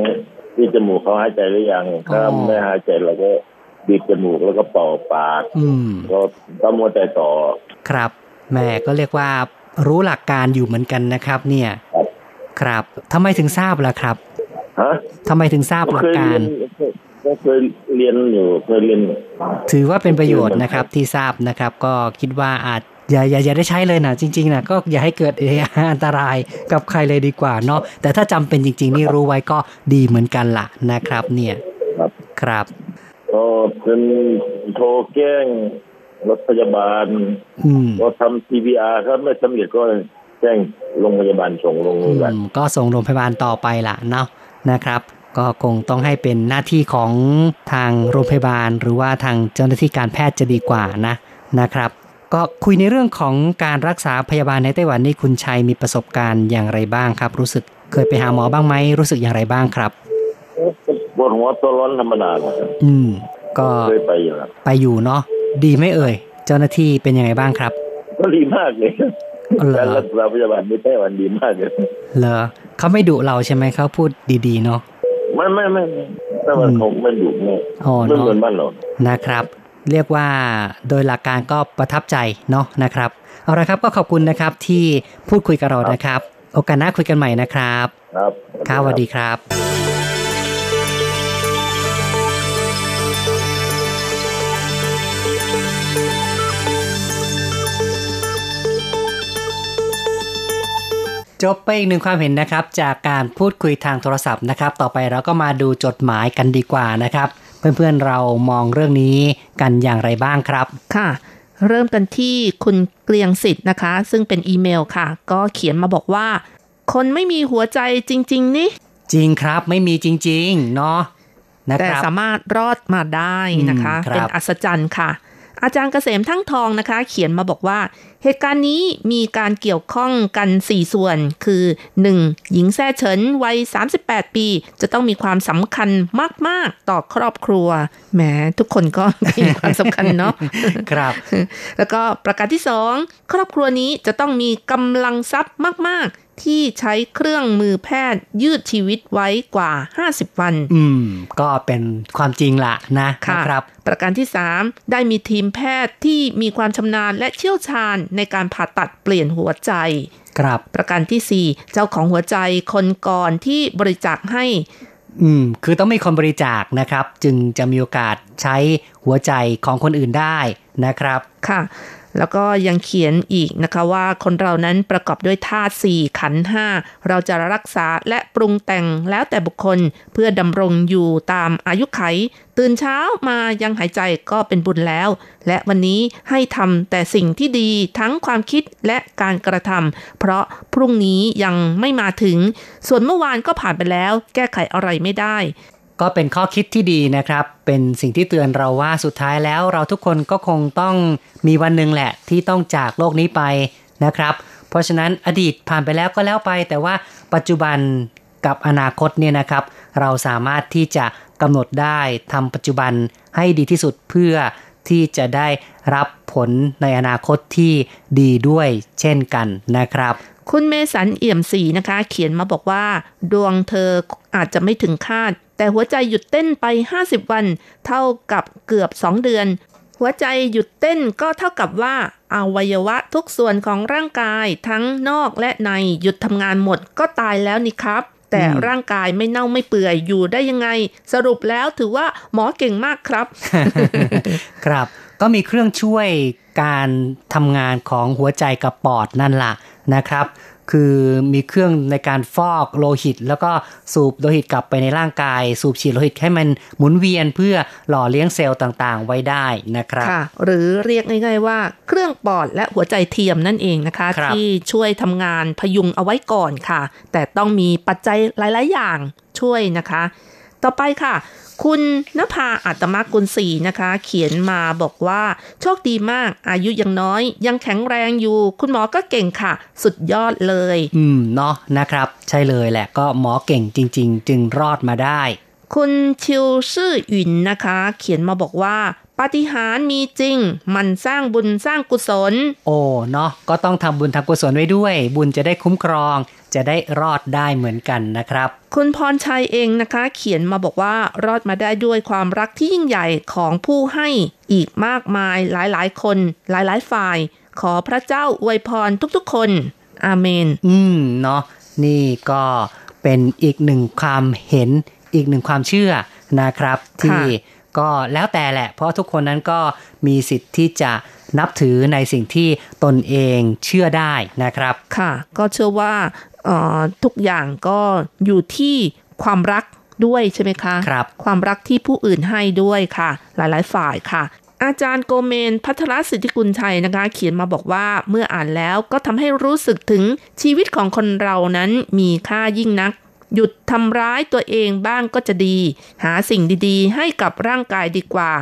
ที่จมูกเขาหายใจหรือยังถ้าไม่หายใจเราก็บีบจมูกแล้วก็เป่าปากอืมก็ปั๊มหัวใจต่อครับแหม่ก็เรียกว่า รู้หลักการอยู่เหมือนกันนะครับ เนี่ย ครับครับทำไมถึงทราบล่ะครับฮะทำไมถึงทราบหลัเคกยกาเรียรนก็เคยเรียนอยู่เคยเรียนถือว่าเป็นประโยชน์นะครับที่ทราบนะครับ ก็คิดว่าอาจอย่าอย่าอย่าได้ใช้เลยนะจริงๆนะก็อย่าให้เกิดอันตรายกับใครเลยดีกว่าเนาะแต่ถ้าจำเป็นจริง ๆ นี่รู้ไว้ก็ดีเหมือนกันล่ะนะครับ เนี่ยครับ ครับก็เป็นโทรแจ้ง รถพยาบาลอืมก็ทำ CPR ครับไม่สำเร็จก็แจ้งโรงพยาบาลส่งโรงพอืยาบาลมก็ส่งโรงพยาบาลต่อไปล่ะเนาะนะครับ ก็คงต้องให้เป็นหน้าที่ของทางโรงพยาบาล หรือว่าทางเจ้าหน้าที่การแพทย์จะดีกว่านะนะครับ ก็คุยในเรื่องของการรักษาพยาบาลในไต้หวันนี่คุณชัยมีประสบการณ์อย่างไรบ้างครับ รู้สึกเคยไปหาหมอบ้างไหมรู้สึกอย่างไรบ้างครับปวดหัวตัวร้อนธรรมดาครับอืม ก็เคยไปอยู่ครับไปอยู่เนาะ ดีไหม่เอ่ย เจ้าหน้าที่เป็นยังไงบ้างครับก็ดีมากเลยอ๋อเหรการอรักษาพยาบาลในไต้หวันดีมากเลยเหรอเขาไม่ดุเราใช่ไหมเขาพูดดีๆเนาะไม่ไม่ไม่ไม่ไต้หวันอืมคงไม่ดุไม่อ๋อไม่เนาะเหมือนบ้านเรานะครับ เรียกว่าโดยหลักการก็ประทับใจเนาะนะครับเอาละครับก็ขอบคุณนะครับที่พูดคุยกับเรานะครับ โอกาสหน้าคุยกันใหม่นะครับ ครับครับสวัสดีครับ จบไปอีกหนึ่งความเห็นนะครับ จากการพูดคุยทางโทรศัพท์นะครับ ต่อไปเราก็มาดูจดหมายกันดีกว่านะครับ เพื่อนๆเรามองเรื่องนี้กันอย่างไรบ้างครับค่ะ เริ่มกันที่คุณเกลียงสิทธิ์นะคะ ซึ่งเป็นอีเมลค่ะ ก็เขียนมาบอกว่า คนไม่มีหัวใจจริง ๆ นี่ จริงครับไม่มีจริง ๆ เนาะนะแต่ครับสามารถรอดมาได้นะคะอืมครับเป็นอัศจรรย์ค่ะ อาจารย์เกษมทั้งทองนะคะ เขียนมาบอกว่า เหตุการณ์นี้มีการเกี่ยวข้องกัน 4 ส่วน คือ 1. หญิงแซ่เฉินวัย 38 ปี จะต้องมีความสำคัญมาก ๆ ต่อครอบครัว แหม ทุกคนก็มีความสำคัญเนาะ ครับ แล้วก็ประการที่สองครอบครัวนี้จะต้องมีกำลังทรัพย์มาก ๆ ที่ใช้เครื่องมือแพทย์ยืดชีวิตไว้กว่า 50 วัน อืม ก็เป็นความจริงละนะค่ะนะครับ ประการที่ 3 ได้มีทีมแพทย์ที่มีความชำนาญและเชี่ยวชาญในการผ่าตัดเปลี่ยนหัวใจครับ ประการทีสี่4 เจ้าของหัวใจคนก่อนที่บริจาคให้อืม คือต้องมีคนบริจาคนะครับ จึงจะมีโอกาสใช้หัวใจของคนอื่นได้นะครับค่ะแล้วก็ยังเขียนอีกนะคะว่าคนเรานั้นประกอบด้วยธาตุสี่ขันห้าเราจะรักษาและปรุงแต่งแล้วแต่บุคคลเพื่อดำรงอยู่ตามอายุไข ตื่นเช้ามายังหายใจก็เป็นบุญแล้ว และวันนี้ให้ทำแต่สิ่งที่ดีทั้งความคิดและการกระทำเพราะพรุ่งนี้ยังไม่มาถึง ส่วนเมื่อวานก็ผ่านไปแล้ว แก้ไขอะไรไม่ได้ ก็เป็นข้อคิดที่ดีนะครับ เป็นสิ่งที่เตือนเราว่าสุดท้ายแล้วเราทุกคนก็คงต้องมีวันหนึ่งแหละที่ต้องจากโลกนี้ไปนะครับ เพราะฉะนั้นอดีตผ่านไปแล้วก็แล้วไป แต่ว่าปัจจุบันกับอนาคตเนี่ยนะครับ เราสามารถที่จะกำหนดได้ทำปัจจุบันให้ดีที่สุดเพื่อ ที่จะได้รับผลในอนาคตที่ดีด้วยเช่นกันนะครับ คุณเมสันเอี่ยมศรีนะคะ เขียนมาบอกว่า ดวงเธออาจจะไม่ถึงคาด แต่หัวใจหยุดเต้นไป 50 วัน เท่ากับเกือบ 2 เดือน หัวใจหยุดเต้นก็เท่ากับว่าอวัยวะทุกส่วนของร่างกายทั้งนอกและในหยุดทำงานหมดก็ตายแล้วนี่ครับ แต่ร่างกายไม่เน่าไม่เปื่อยอยู่ได้ยังไง สรุปแล้วถือว่าหมอเก่งมากครับ ครับ ก็มีเครื่องช่วยการทำงานของหัวใจกับปอดนั่นล่ะนะครับ คือมีเครื่องในการฟอกโลหิต แล้วก็สูบโลหิตกลับไปในร่างกาย สูบฉีดโลหิตให้มันหมุนเวียนเพื่อหล่อเลี้ยงเซลล์ต่างๆ ไว้ได้นะครับค่ะหรือเรียกง่ายๆว่าเครื่องปอดและหัวใจเทียมนั่นเองนะคะครับที่ช่วยทำงานพยุงเอาไว้ก่อนค่ะ แต่ต้องมีปัจจัยหลาย ๆ อย่างช่วยนะคะ ต่อไปค่ะ คุณนภาอัตมกุลศรีนะคะ เขียนมาบอกว่าโชคดีมากอายุยังน้อย ยังแข็งแรงอยู่ คุณหมอก็เก่งค่ะ สุดยอดเลย อืมเนาะนะครับ ใช่เลยแหละก็หมอเก่งจริง ๆ จึงรอดมาได้ คุณชิวซื่อหยินนะคะ เขียนมาบอกว่า ปาฏิหาริย์มีจริง มันสร้างบุญสร้างกุศล โอ้เนาะก็ต้องทำบุญทำกุศลไว้ด้วย บุญจะได้คุ้มครองจะได้รอดได้เหมือนกันนะครับ คุณพรชัยเองนะคะ เขียนมาบอกว่ารอดมาได้ด้วยความรักที่ยิ่งใหญ่ของผู้ให้อีกมากมายหลายๆ คนหลายๆฝ่าย ขอพระเจ้าอวยพรทุกๆ คน อาเมน อืมเนาะนี่ก็เป็นอีกหนึ่งความเห็นอีกหนึ่งความเชื่อนะครับ ที่ ก็แล้วแต่แหละ เพราะทุกคนนั้นก็มีสิทธิ์ที่จะนับถือในสิ่งที่ตนเองเชื่อได้นะครับ ค่ะ ก็เชื่อว่าเอ่อทุกอย่างก็อยู่ที่ความรักด้วยใช่ไหมคะครับความรักที่ผู้อื่นให้ด้วยค่ะ หลายๆฝ่ายค่ะ อาจารย์โกเมนพัทรสิทธิกุลชัยนะคะ เขียนมาบอกว่าเมื่ออ่านแล้วก็ทำให้รู้สึกถึงชีวิตของคนเรานั้นมีค่ายิ่งนัก หยุดทำร้ายตัวเองบ้างก็จะดี หาสิ่งดีๆ ให้กับร่างกายดีกว่า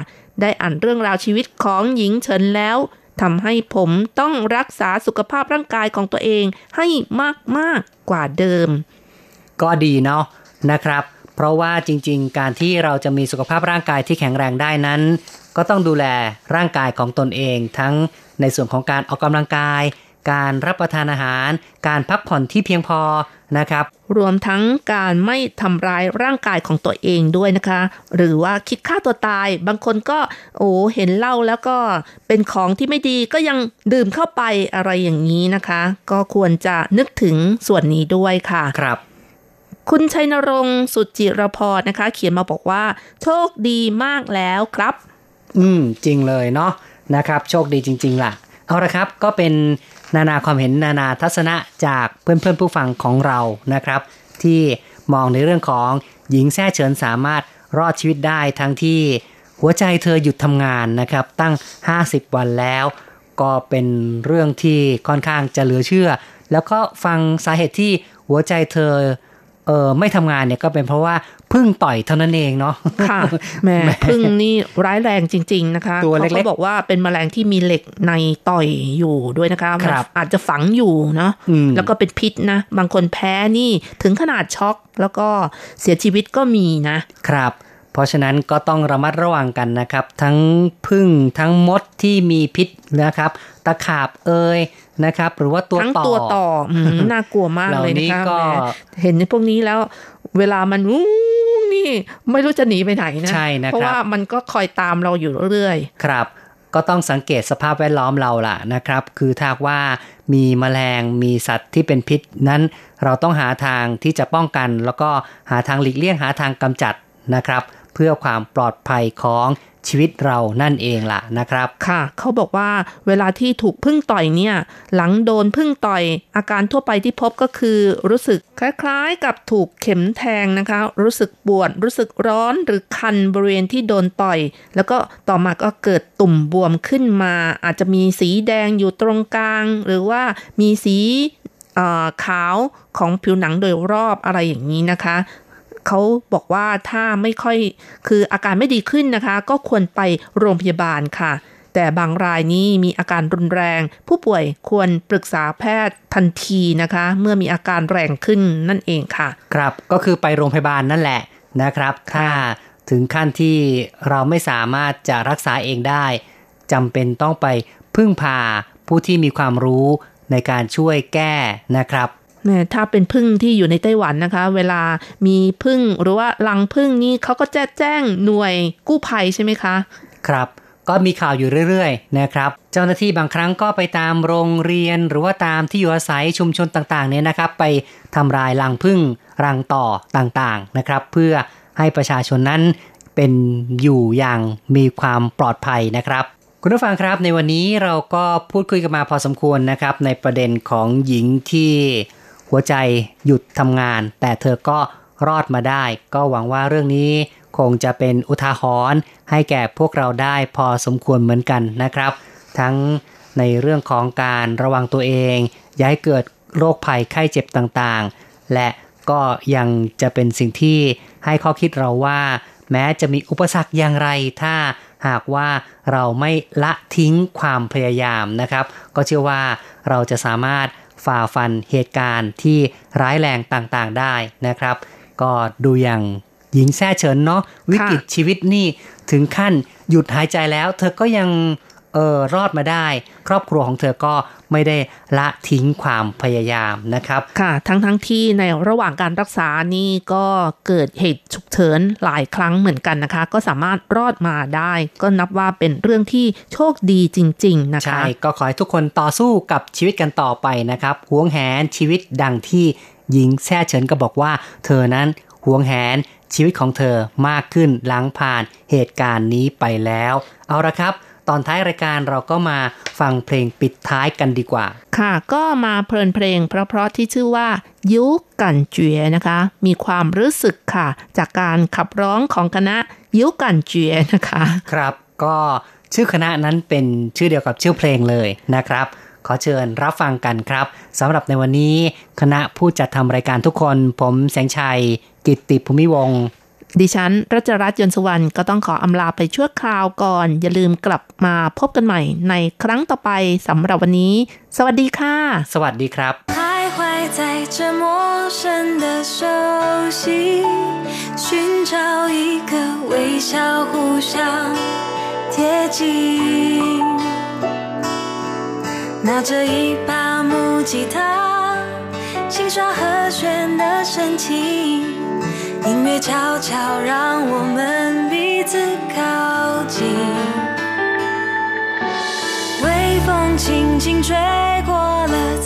ได้อ่านเรื่องราวชีวิตของหญิงเฉินแล้วทำให้ผมต้องรักษาสุขภาพร่างกายของตัวเองให้มากๆกว่าเดิม ก็ดีเนาะนะครับ เพราะว่าจริงๆ การที่เราจะมีสุขภาพร่างกายที่แข็งแรงได้นั้น ก็ต้องดูแลร่างกายของตนเอง ทั้งในส่วนของการออกกำลังกาย การรับประทานอาหาร การพักผ่อนที่เพียงพอนะครับ รวมทั้งการไม่ทำร้ายร่างกายของตัวเองด้วยนะคะ หรือว่าคิดฆ่าตัวตาย บางคนก็โอ้เห็นเหล้าแล้วก็เป็นของที่ไม่ดีก็ยังดื่มเข้าไปอะไรอย่างนี้นะคะ ก็ควรจะนึกถึงส่วนนี้ด้วยค่ะครับคุณชัยนรงค์สุจิรพรนะคะ เขียนมาบอกว่า โชคดีมากแล้วครับ อืม จริงเลยเนาะนะครับ โชคดีจริง ๆ ล่ะ เอาละครับ ก็เป็น นานาความเห็นนานาทัศนะจากเพื่อนๆผู้ฟังของเรานะครับ ที่มองในเรื่องของหญิงแท้เฉินสามารถรอดชีวิตได้ทั้งที่หัวใจเธอหยุดทำงานนะครับ ตั้ง 50 วันแล้ว ก็เป็นเรื่องที่ค่อนข้างจะเหลือเชื่อ แล้วก็ฟังสาเหตุที่หัวใจเธอ เออไม่ทำงานเนี่ยก็เป็นเพราะว่าพึ่งต่อยเท่านั้นเองเนาะค่ะแหม่พึ่งนี่ร้ายแรงจริง ๆนะคะตัวเล็กๆเขาก็บอกว่าเป็นแมลงที่มีเหล็กในต่อยอยู่ด้วยนะคะครับมันอาจจะฝังอยู่เนาะอืมแล้วก็เป็นพิษนะ บางคนแพ้นี่ถึงขนาดช็อก แล้วก็เสียชีวิตก็มีนะครับ เพราะฉะนั้นก็ต้องระมัดระวังกันนะครับ ทั้งพึ่งทั้งมดที่มีพิษนะครับ ตะขาบเอยนะครับ หรือว่าตัวทั้งต่อตัวต่ออืมน่ากลัวมากเลยนะคะเหล่านี้ก็แหมเห็นพวกนี้แล้วเวลามันวู้นี่ไม่รู้จะหนีไปไหนนะใช่นะครับเพราะว่ามันก็คอยตามเราอยู่เรื่อยครับ ก็ต้องสังเกตสภาพแวดล้อมเราล่ะนะครับ คือถ้าหากว่ามีแมลงมีสัตว์ที่เป็นพิษ นั้นเราต้องหาทางที่จะป้องกัน แล้วก็หาทางหลีกเลี่ยงหาทางกำจัดนะครับเพื่อความปลอดภัยของชีวิตเรานั่นเองล่ะนะครับค่ะ เขาบอกว่าเวลาที่ถูกพึ่งต่อยเนี่ย หลังโดนพึ่งต่อย อาการทั่วไปที่พบก็คือ รู้สึกคล้ายๆ กับถูกเข็มแทงนะคะ รู้สึกปวด รู้สึกร้อนหรือคันบริเวณที่โดนต่อย แล้วก็ต่อมาก็เกิดตุ่มบวมขึ้นมา อาจจะมีสีแดงอยู่ตรงกลาง หรือว่ามีสีขาวของผิวหนังโดยรอบอะไรอย่างนี้นะคะ เขาบอกว่าถ้าไม่ค่อยคืออาการไม่ดีขึ้นนะคะ ก็ควรไปโรงพยาบาลค่ะ แต่บางรายนี้มีอาการรุนแรง ผู้ป่วยควรปรึกษาแพทย์ทันทีนะคะ เมื่อมีอาการแรงขึ้นนั่นเองค่ะ ครับก็คือไปโรงพยาบาลนั่นแหละนะครับ ถ้าถึงขั้นที่เราไม่สามารถจะรักษาเองได้จำเป็นต้องไปพึ่งพาผู้ที่มีความรู้ในการช่วยแก้นะครับแม่ ถ้าเป็นพึ่งที่อยู่ในไต้หวันนะคะ เวลามีพึ่งหรือว่ารังพึ่งนี่เขาก็จะแจ้งหน่วยกู้ภัยใช่ไหมคะ ครับก็มีข่าวอยู่เรื่อยๆนะครับ เจ้าหน้าที่บางครั้งก็ไปตามโรงเรียน หรือว่าตามที่อยู่อาศัยชุมชนต่างๆเนี่ยนะครับ ไปทำลายรังพึ่งรังต่อต่างๆนะครับ เพื่อให้ประชาชนนั้นเป็นอยู่อย่างมีความปลอดภัยนะครับ คุณผู้ฟังครับในวันนี้เราก็พูดคุยกันมาพอสมควรนะครับ ในประเด็นของหญิงที่ หัวใจหยุดทำงาน แต่เธอก็รอดมาได้ ก็หวังว่าเรื่องนี้คงจะเป็นอุทาหรณ์ให้แก่พวกเราได้พอสมควรเหมือนกันนะครับ ทั้งในเรื่องของการระวังตัวเองย่าให้เกิดโรคภัยไข้เจ็บต่างๆ และก็ยังจะเป็นสิ่งที่ให้ข้อคิดเราว่า แม้จะมีอุปสรรคอย่างไร ถ้าหากว่าเราไม่ละทิ้งความพยายามนะครับ ก็เชื่อว่าเราจะสามารถ ฝ่าฟันเหตุการณ์ที่ร้ายแรงต่างๆได้นะครับ ก็ดูอย่างหญิงแซ่เฉินเนาะวิกฤตชีวิตนี่ถึงขั้นหยุดหายใจแล้ว เธอก็ยังเออรอดมาได้ ครอบครัวของเธอก็ ไม่ได้ละทิ้งความพยายามนะครับ ค่ะ ทั้งทั้งที่ในระหว่างการรักษานี่ก็เกิดเหตุฉุกเฉินหลายครั้งเหมือนกันนะคะ ก็สามารถรอดมาได้ ก็นับว่าเป็นเรื่องที่โชคดีจริง ๆ นะคะ ใช่ ก็ขอให้ทุกคนต่อสู้กับชีวิตกันต่อไปนะครับหวงแหนชีวิตดังที่หญิงแซ่เฉินก็บอกว่า เธอนั้นหวงแหนชีวิตของเธอมากขึ้นหลังผ่านเหตุการณ์นี้ไปแล้ว เอาละครับ ตอนท้ายรายการเราก็มาฟังเพลงปิดท้ายกันดีกว่า ค่ะ ก็มาเพลินเพลง เพราะๆที่ชื่อว่า ยุกันเจียนะคะ มีความรู้สึกค่ะ จากการขับร้องของคณะยุกันเจียนะคะ ครับก็ชื่อคณะนั้นเป็นชื่อเดียวกับชื่อเพลงเลยนะครับ ขอเชิญรับฟังกันครับสำหรับในวันนี้คณะผู้จัดทำรายการทุกคน ผมแสงชัย กิตติภูมิวงศ์ ดิฉันรัชรัตน์ยนสวรรค์ก็ต้องขออำลาไปชั่วคราวก่อน อย่าลืมกลับมาพบกันใหม่ในครั้งต่อไปสำหรับวันนี้ สวัสดีค่ะ สวัสดีครับ在这陌生的熟悉，寻找一个微笑互相贴近。拿着一把木吉他，轻刷和弦的神情。音乐悄悄让我们彼此靠近。微风轻轻吹过了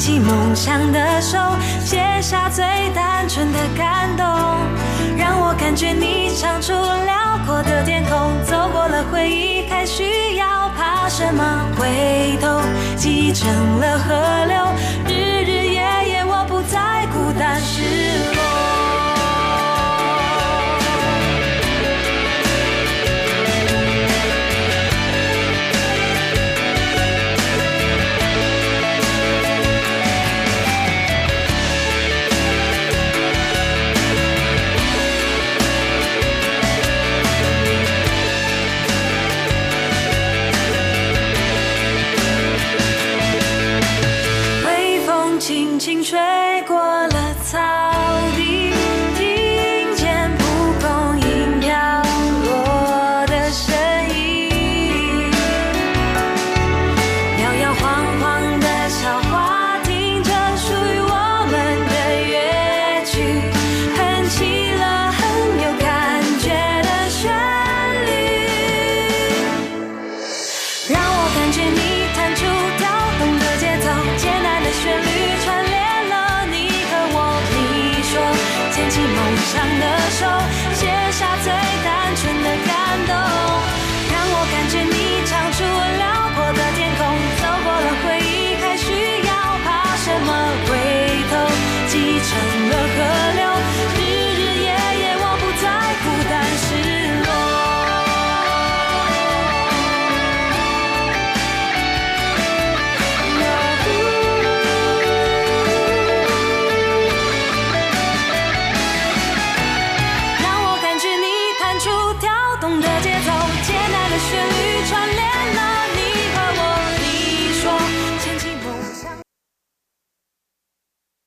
起梦想的手，写下最单纯的感动。让我感觉你唱出辽阔的天空，走过了回忆，还需要怕什么？回头记成了河流，